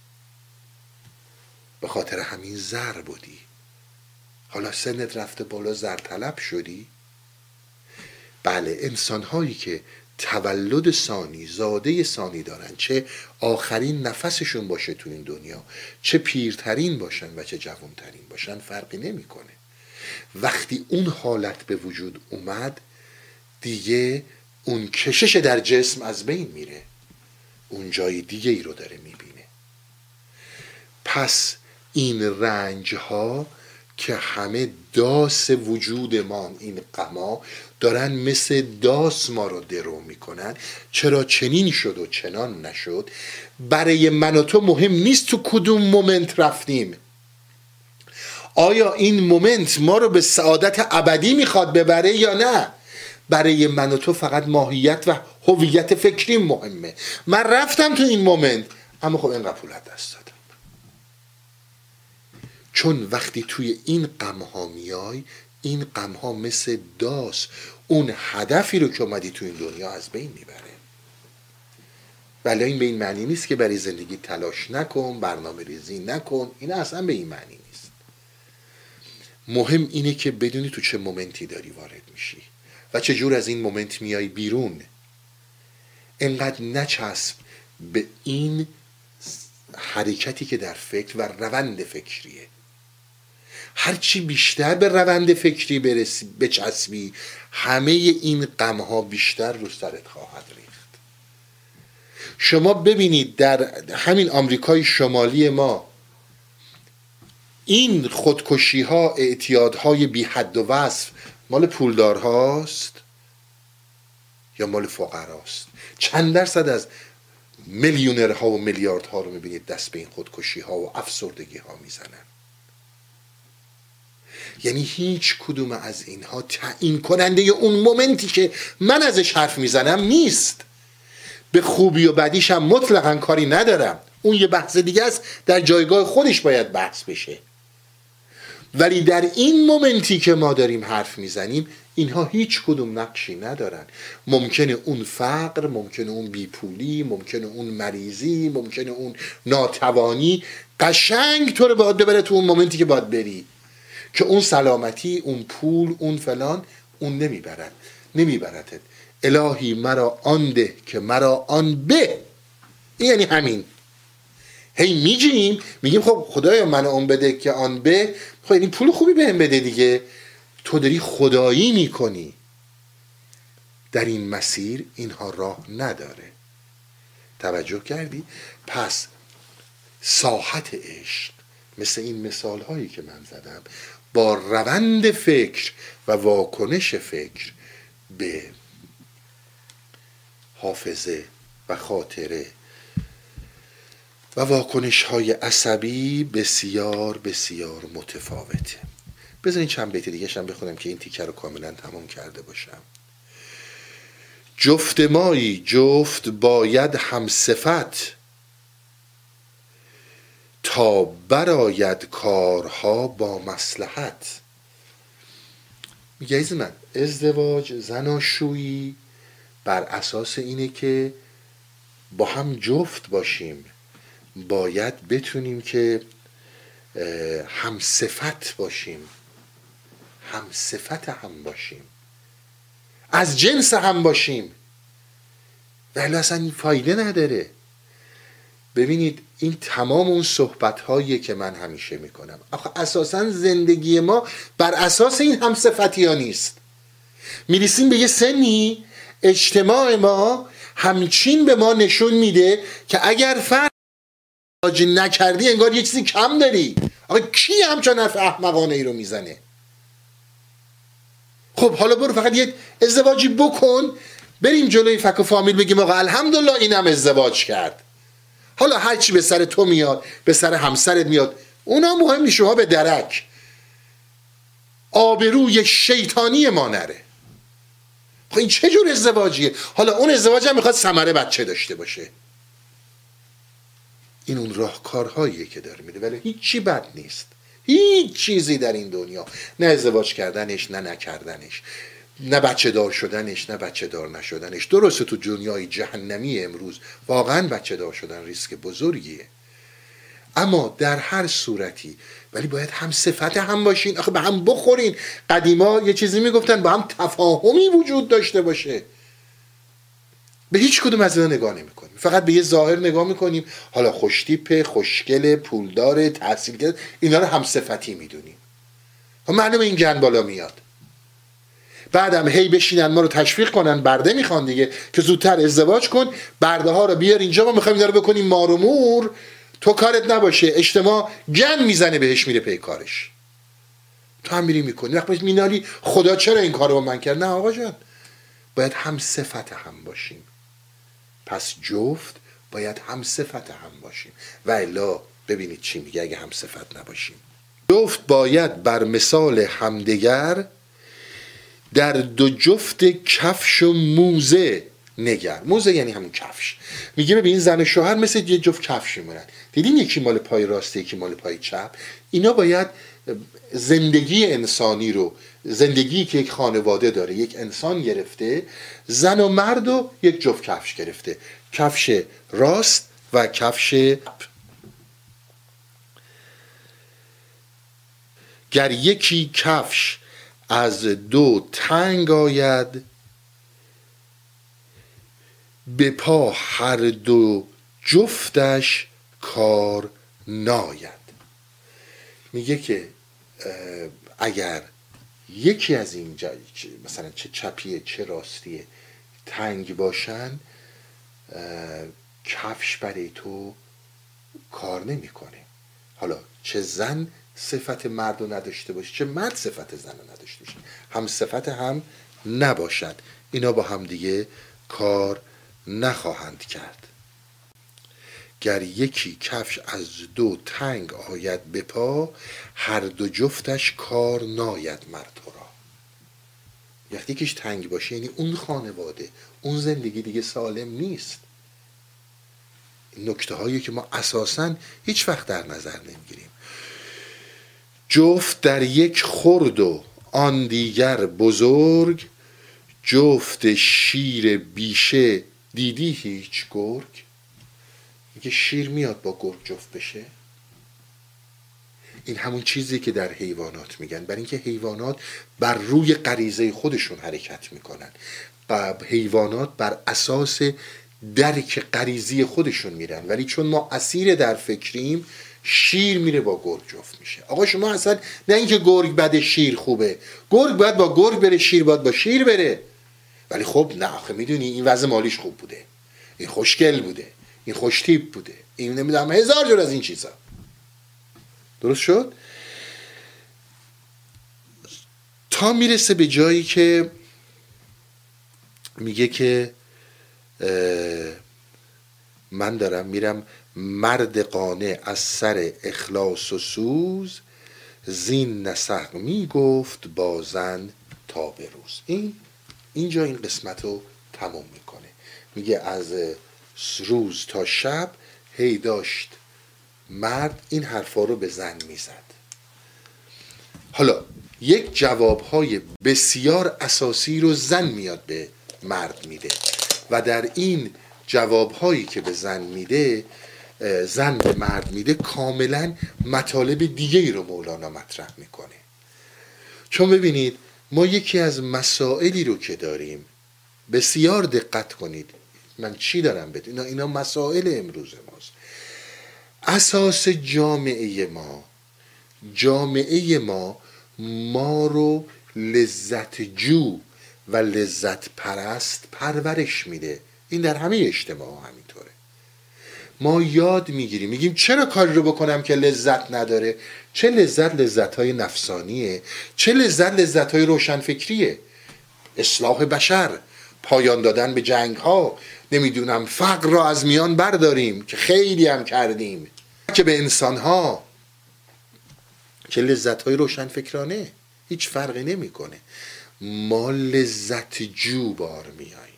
به خاطر همین زر بودی. حالا سنت رفته بالا زر طلب شدی. بله انسان هایی که تولد ثانی زاده ثانی دارن. چه آخرین نفسشون باشه تو این دنیا چه پیرترین باشن و چه جوانترین باشن فرقی نمی‌کنه. وقتی اون حالت به وجود اومد دیگه اون کشش در جسم از بین میره. اون جای دیگه ای رو داره می‌بینه. پس این رنج ها که همه داس وجودمان این قما دارن مثل داس ما رو درو می‌کنن. چرا چنین شد و چنان نشد؟ برای من و تو مهم نیست تو کدوم moment رفتیم. آیا این moment ما رو به سعادت ابدی می‌خواد ببره یا نه؟ برای من و تو فقط ماهیت و هویت فکری مهمه. من رفتم تو این moment اما خب اینقدر پول از دست دادم چون وقتی توی این غم ها میای این غم ها مثل داس اون هدفی رو که اومدی تو این دنیا از بین می‌بره. ولی این به این معنی نیست که برای زندگی تلاش نکن برنامه ریزی نکن این اصلا به این معنی نیست. مهم اینه که بدونی تو چه مومنتی داری وارد میشی و چجور از این مومنت میای بیرون. انقدر نچسب به این حرکتی که در فکر و روند فکریه. هرچی بیشتر به روند فکری برسی بچسبی همه این غمها بیشتر رو سرت خواهد ریخت. شما ببینید در همین آمریکای شمالی ما این خودکشی ها اعتیادهای بی حد و وصف مال پولدار هاست یا مال فقراست؟ چند درصد از میلیونرها و میلیاردها رو می‌بینید دست به این خودکشی ها و افسردگی ها می‌زنن. یعنی هیچ کدوم از اینها تعیین کننده اون مومنتی که من ازش حرف می‌زنم نیست. به خوبی و بدیش هم مطلقا کاری ندارم. اون یه بحث دیگه است در جایگاه خودش باید بحث بشه. ولی در این مومنتی که ما داریم حرف می‌زنیم اینها هیچ کدوم نقشی ندارن. ممکنه اون فقر ممکنه اون بیپولی ممکنه اون مریضی ممکنه اون ناتوانی قشنگ تو رو باید ببره تو اون مومنتی که باید بری. که اون سلامتی اون پول اون فلان اون نمی‌برد. نمیبردت. الهی مرا آن ده که مرا آن به. این یعنی همین. هی میگیم میگیم خب خدایا من اون بده که آن به. خب این پول خوبی بهم بده دیگه. تو داری خدایی می‌کنی. در این مسیر اینها راه نداره. توجه کردی؟ پس ساحت عشق مثل این مثال هایی که من زدم با روند فکر و واکنش فکر به حافظه و خاطره و واکنش های عصبی بسیار بسیار متفاوته. بذارین چند بیت دیگه شم بخونم که این تیکه رو کاملا تمام کرده باشم. جفت مایی جفت باید هم صفت. تا براید کارها با مسلحت میگه از من ازدواج زناشویی بر اساس اینه که با هم جفت باشیم. باید بتونیم که هم صفت باشیم. هم صفت هم باشیم. از جنس هم باشیم. ولی اصلا این فایده نداره. ببینید این تمام اون صحبت هایی که من همیشه می‌کنم. آخه اساسا زندگی ما بر اساس این هم صفتی ها نیست. می‌رسیم به یه سنی اجتماع ما همچین به ما نشون میده که اگر فرد نکردی انگار یه چیزی کم داری. آقا کی همچون حرف احمقانه ای رو می‌زنه؟ خب حالا برو فقط یه ازدواجی بکن. بریم جلوی فک و فامیل بگیم آقا الحمدلله اینم ازدواج کرد. حالا هرچی به سر تو میاد به سر همسرت میاد اونا مهم نیست شما به درک. آبروی شیطانی ما نره. خب این چه جور ازدواجیه؟ حالا اون ازدواج هم می‌خواد سمره بچه داشته باشه. این اون راهکارهاییه که داره میده ولی هیچی بد نیست. هیچ چیزی در این دنیا. نه ازدواج کردنش نه نکردنش. نه بچه دار شدنش نه بچه دار نشدنش. درسته تو دنیای جهنمی امروز واقعا بچه دار شدن ریسک بزرگیه. اما در هر صورتی ولی باید هم صفت هم باشین. آخه به هم بخورین. قدیما یه چیزی می‌گفتن با هم تفاهمی وجود داشته باشه. به هیچ کدوم از اینا نگاه نمی‌کنیم. فقط به یه ظاهر نگاه می‌کنیم. حالا خوشتیپه خوشگل پولدار تحصیل کرد اینا رو هم صفتی می‌دونیم. خب معلومه این گن بالا میاد. بعدم هی بشینن ما رو تشویق کنن برده می‌خوان دیگه که زودتر ازدواج کن برده ها رو بیار اینجا ما می‌خوایم اینا رو بکنیم مار تو کارت نباشه اجتماع گن می‌زنه بهش میره پی کارش. تو هم میری می‌کنی. وقت مینالی خدا چرا این کار رو با من کرد؟ نه آقا جان. باید هم صفت هم باشیم. پس جفت باید هم صفت هم باشیم. و الا ببینید چی میگه اگه هم صفت نباشیم. جفت باید بر مثال همدیگر در دو جفت کفش و موزه نگر. موزه یعنی همون کفش. میگه ببین زن و شوهر مثل یه جفت کفش میمونن. دیدین یکی مال پای راسته یکی مال پای چپ؟ اینا باید زندگی انسانی رو زندگی که یک خانواده داره یک انسان گرفته زن و مرد و یک جفت کفش گرفته. کفش راست و کفش گر یکی کفش از دو تنگ آید به پا هر دو جفتش کار ناید. میگه که اگر یکی از این مثلا چه چپیه چه راستیه تنگ باشن کفش برای تو کار نمی‌کنه. حالا چه زن صفت مرد رو نداشته باشه چه مرد صفت زن رو نداشته باشه هم صفت هم نباشد. اینا با هم دیگه کار نخواهند کرد. گر یکی کفش از دو تنگ آید به پا هر دو جفتش کار ناید مرد را. وقتی یکیش تنگ باشه یعنی اون خانواده اون زندگی دیگه سالم نیست. نکته هایی که ما اساسا هیچ وقت در نظر نمی‌گیریم. جفت در یک خرد و آن دیگر بزرگ جفت شیر بیشه دیدی هیچ گرگ؟ میگه شیر میاد با گرگ جفت بشه؟ این همون چیزی که در حیوانات میگن. برای اینکه حیوانات بر روی غریزه خودشون حرکت می‌کنن. حیوانات بر اساس درک غریزی خودشون میرن. ولی چون ما اسیر در فکریم شیر میره با گرگ جفت میشه. آقا شما اصلا نه اینکه گرگ بده شیر خوبه. گرگ باید با گرگ بره شیر باید با شیر بره. ولی خب نه آخه می‌دونی این وضع مالیش خوب بوده. این خوشگل بوده. این خوشتیب بوده. این نمی‌دونم هزار جور از این چیزا. درست شد؟ تا می‌رسه به جایی که میگه که من دارم میرم مرد قانه از سر اخلاص و سوز زین نسق می‌گفت بازن تا به روز. این اینجا این قسمت رو تموم می‌کنه. میگه از روز تا شب هی داشت مرد این حرفا رو به زن می‌زد. حالا یک جوابهای بسیار اساسی رو زن میاد به مرد میده و در این جوابهایی که به زن میده زن به مرد میده کاملا مطالب دیگه ای رو مولانا مطرح می‌کنه. چون ببینید ما یکی از مسائلی رو که داریم بسیار دقت کنید. من چی دارم بده اینا, اینا مسائل امروز ماست. اساس جامعه ما جامعه ما ما رو لذت جو و لذت پرست پرورش میده. این در همه اجتماع همینطوره. ما یاد می‌گیریم. میگیم چرا کاری رو بکنم که لذت نداره؟ چه لذت لذت های نفسانیه؟ چه لذت لذت های روشنفکریه؟ اصلاح بشر پایان دادن به جنگ ها نمی‌دونم فقر را از میان برداریم که خیلی هم کردیم. که به انسان ها که لذت های روشنفکرانه؟ هیچ فرقی نمی‌کنه. ما لذت جو بار میاییم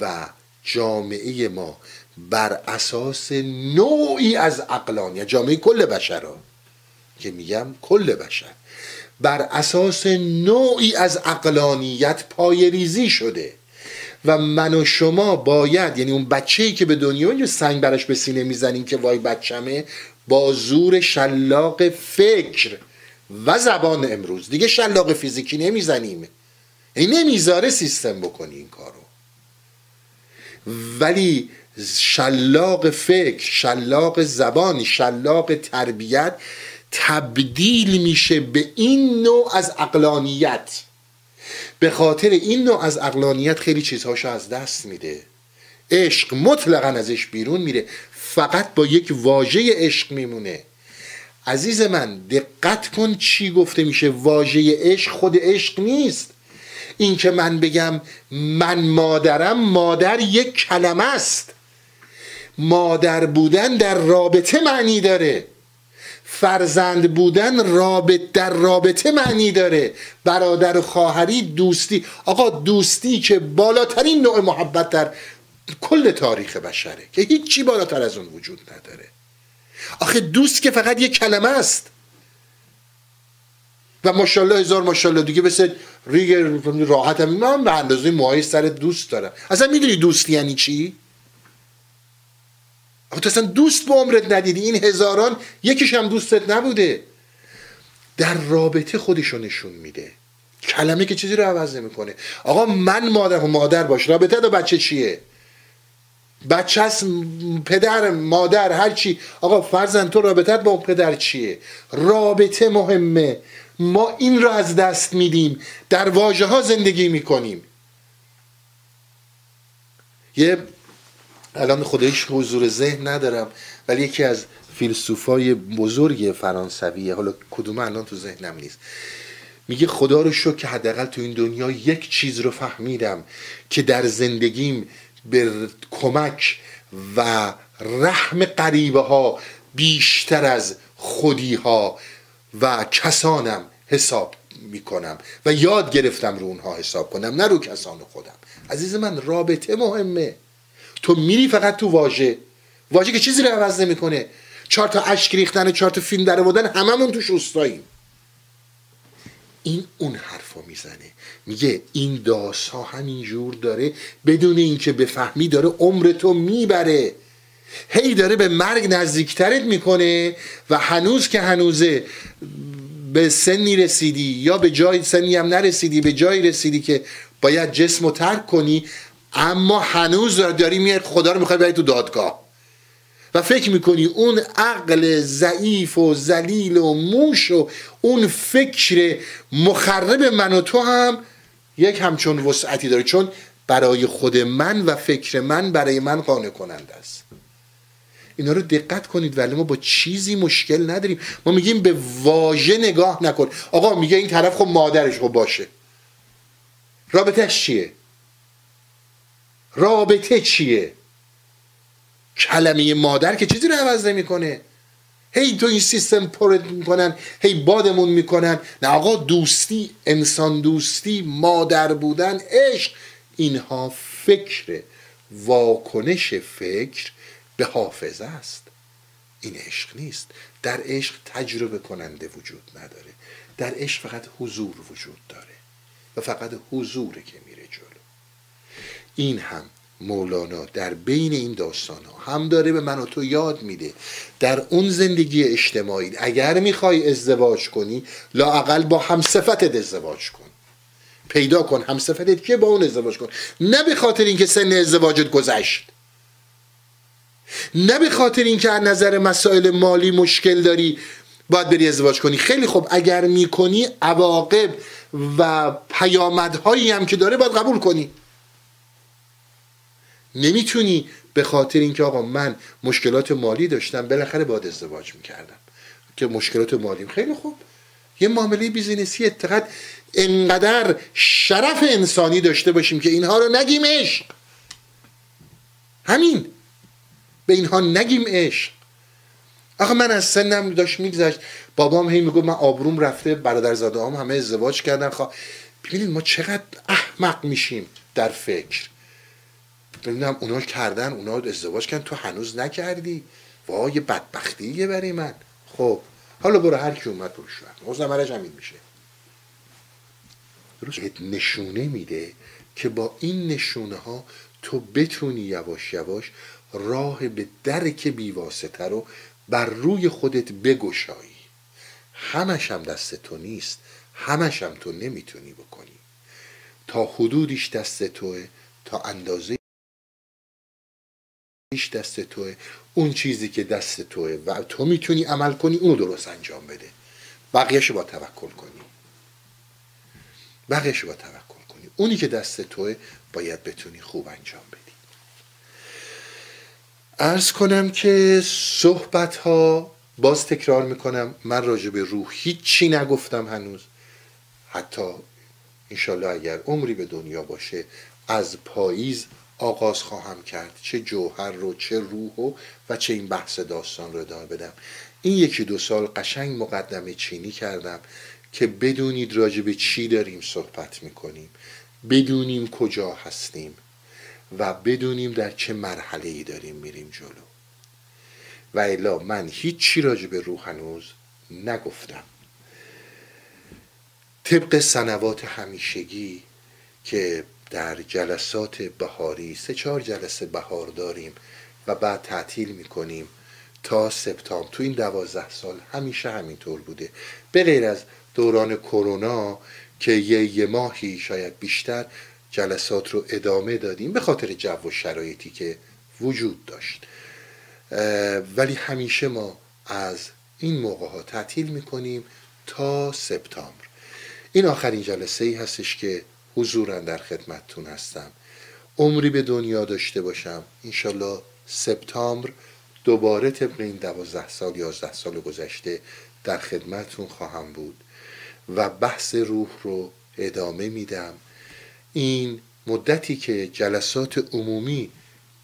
و جامعه ما بر اساس نوعی از اقلانیت جامعه کل بشر که میگم کل بشر بر اساس نوعی از اقلانیت پای ریزی شده و من و شما باید یعنی اون بچه‌ای که به دنیا یه سنگ برش به سینه می‌زنیم که وای بچمه با زور شلاق فکر و زبان امروز. دیگه شلاق فیزیکی نمی‌زنیم. این نمی‌ذاره سیستم بکنی این کارو. ولی شلاق فکر شلاق زبان شلاق تربیت تبدیل میشه به این نوع از اقلانیت. به خاطر این نوع از اقلانیت خیلی چیزهاشو از دست میده. عشق مطلقا ازش بیرون میره. فقط با یک واژه عشق میمونه. عزیز من دقت کن چی گفته میشه. واژه عشق خود عشق نیست. این که من بگم من مادرم مادر یک کلمه است. مادر بودن در رابطه معنی داره. فرزند بودن رابط در رابطه معنی داره. برادر و خواهری دوستی آقا دوستی که بالاترین نوع محبت در کل تاریخ بشره که هیچی بالاتر از اون وجود نداره. آخه دوست که فقط یک کلمه است. و ماشاءالله هزار ماشاءالله دیگه مثل ریگ هم من به اندازه موهای سر دوست دارم. اصلا می‌دونی دوست یعنی چی؟ اما تو اصلا دوست به عمرت ندیدی. این هزاران یکیش هم دوستت نبوده. در رابطه خودشو نشون میده. کلمه که چیزی رو عوض نمی‌کنه. آقا من مادر و مادر باش. رابطه دو بچه چیه؟ بچه هست پدر مادر هر چی. آقا فرزن تو رابطت با اون پدر چیه؟ رابطه مهمه. ما این را از دست میدیم. در واژه ها زندگی می‌کنیم. یه الان خودش حضور ذهن ندارم ولی یکی از فیلسوفای بزرگ فرانسویه حالا کدوم الان تو ذهنم نیست میگه خدا رو شکر که حداقل تو این دنیا یک چیز رو فهمیدم که در زندگیم به کمک و رحم قریبه ها بیشتر از خودی ها و کسانم حساب می‌کنم و یاد گرفتم رو اونها حساب کنم نه رو کسان خودم. عزیز من رابطه مهمه. تو میری فقط تو واژه. واژه که چیزی رو عوض نمی‌کنه. چهار تا اشک ریختن چهار تا فیلم در آوردن هممون توش روستاییم. این اون حرفا می‌زنه. میگه این داس ها همینجور داره بدون اینکه بفهمی داره عمر تو می‌بره. هی داره به مرگ نزدیکترت می‌کنه و هنوز که هنوزه به سنی رسیدی یا به جای سنی هم نرسیدی به جایی رسیدی که باید جسم رو ترک کنی اما هنوز داری میاد خدا رو می‌خوای بری تو دادگاه. و فکر می‌کنی اون عقل ضعیف و زلیل و موش و اون فکر مخرب من و تو هم یک همچون وسعتی داره. چون برای خود من و فکر من برای من قانع کننده است. اینا رو دقت کنید ولی ما با چیزی مشکل نداریم. ما میگیم به واژه نگاه نکن. آقا میگه این طرف خب مادرش خب باشه. رابطهش چیه؟ رابطه چیه؟ کلمه مادر که چیزی رو عوض نمی‌کنه. هی تو این سیستم پرد می‌کنن هی بادمون می‌کنن. نه آقا دوستی انسان دوستی مادر بودن عشق. اینها فکر واکنش فکر به حافظه است. این عشق نیست. در عشق تجربه کننده وجود نداره. در عشق فقط حضور وجود داره. و فقط حضوره که این هم مولانا در بین این داستان ها هم داره به من و تو یاد میده. در اون زندگی اجتماعی اگر می‌خوای ازدواج کنی لاقل با همصفتت ازدواج کن. پیدا کن همصفتت که با اون ازدواج کن. نه به خاطر اینکه سن ازدواجت گذشت. نه به خاطر اینکه از نظر مسائل مالی مشکل داری باید بری ازدواج کنی. خیلی خوب. اگر می‌کنی عواقب و پیامدهایی هم که داره باید قبول کنی. نمی‌تونی به خاطر اینکه آقا من مشکلات مالی داشتم بالاخره باید ازدواج می‌کردم. که مشکلات مالیم خیلی خوب. یه معامله بیزینسی اتقاد انقدر شرف انسانی داشته باشیم که اینها رو نگیم عشق. همین. به اینها نگیم عشق. آخه من از سنم داشت میگذشت. بابام هی میگو من آبروم رفته برادرزاده هم همه ازدواج کردن. خواه ببینید ما چقدر احمق میشیم در فکر. ببینم اونا کردن اونا ازدواج کردن تو هنوز نکردی؟ وای بدبختیه برای من. خب حالا برو هر کی اومد برو شوهر مرج همین میشه. درست. نشونه میده که با این نشونه ها تو بتونی یواش یواش راه به درک بیواسطه رو بر روی خودت بگشایی. همش هم دست تو نیست همش هم تو نمی‌تونی بکنی. تا حدودیش دست توه تا اندازه دست توه. اون چیزی که دست توه. و تو می‌تونی عمل کنی اونو درست انجام بده. بقیهش با توکل کنی. بقیهش با توکل کنی. اونی که دست توه باید بتونی خوب انجام بدی. ارز کنم که صحبت ها باز تکرار می‌کنم. من راجع به روح هیچی نگفتم هنوز. حتی انشالله اگر عمری به دنیا باشه از پاییز آغاز خواهم کرد. چه جوهر رو چه روح و, و چه این بحث داستان رو ادامه بدم. این یکی دو سال قشنگ مقدمه چینی کردم که بدونید راجع به چی داریم صحبت می‌کنیم. بدونیم کجا هستیم و بدونیم در چه مرحله ای داریم میریم جلو. و الا من هیچی راجع به روح هنوز نگفتم. طبق سنوات همیشگی که در جلسات بهاری سه چهار جلسه بهار داریم و بعد تعطیل می‌کنیم تا سپتامبر. تو این دوازده سال همیشه همینطور بوده. به غیر از دوران کرونا که یه, یه ماهی شاید بیشتر جلسات رو ادامه دادیم به خاطر جو و شرایطی که وجود داشت. ولی همیشه ما از این موقع ها تعطیل می‌کنیم تا سپتامبر. این آخرین جلسه ای هستش که حضورا در خدمتتون هستم. عمری به دنیا داشته باشم. انشالله سپتامبر دوباره طبق این دوازده سال یازده سال گذشته در خدمتتون خواهم بود و بحث روح رو ادامه میدم. این مدتی که جلسات عمومی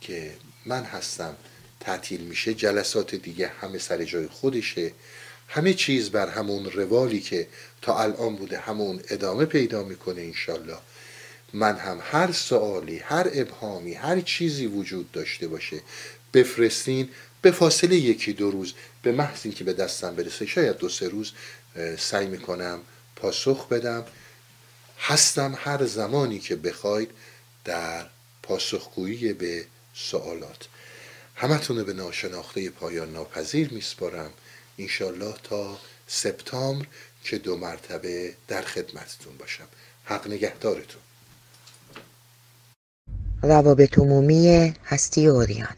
که من هستم تعطیل میشه جلسات دیگه همه سر جای خودشه. همه چیز بر همون روالی که تا الان بوده. همون ادامه پیدا می‌کنه انشالله. من هم هر سوالی هر ابهامی هر چیزی وجود داشته باشه بفرستین. به فاصله یکی دو روز به محض اینکه به دستم برسه شاید دو سه روز سعی می‌کنم پاسخ بدم. هستم هر زمانی که بخواید در پاسخگویی به سوالات. همتون به ناشناخته پایان ناپذیر میسپارم. انشالله تا سپتامبر. که دو مرتبه در خدمتتون باشم. حق نگهدارتون.
روابط عمومی هستی اوریان.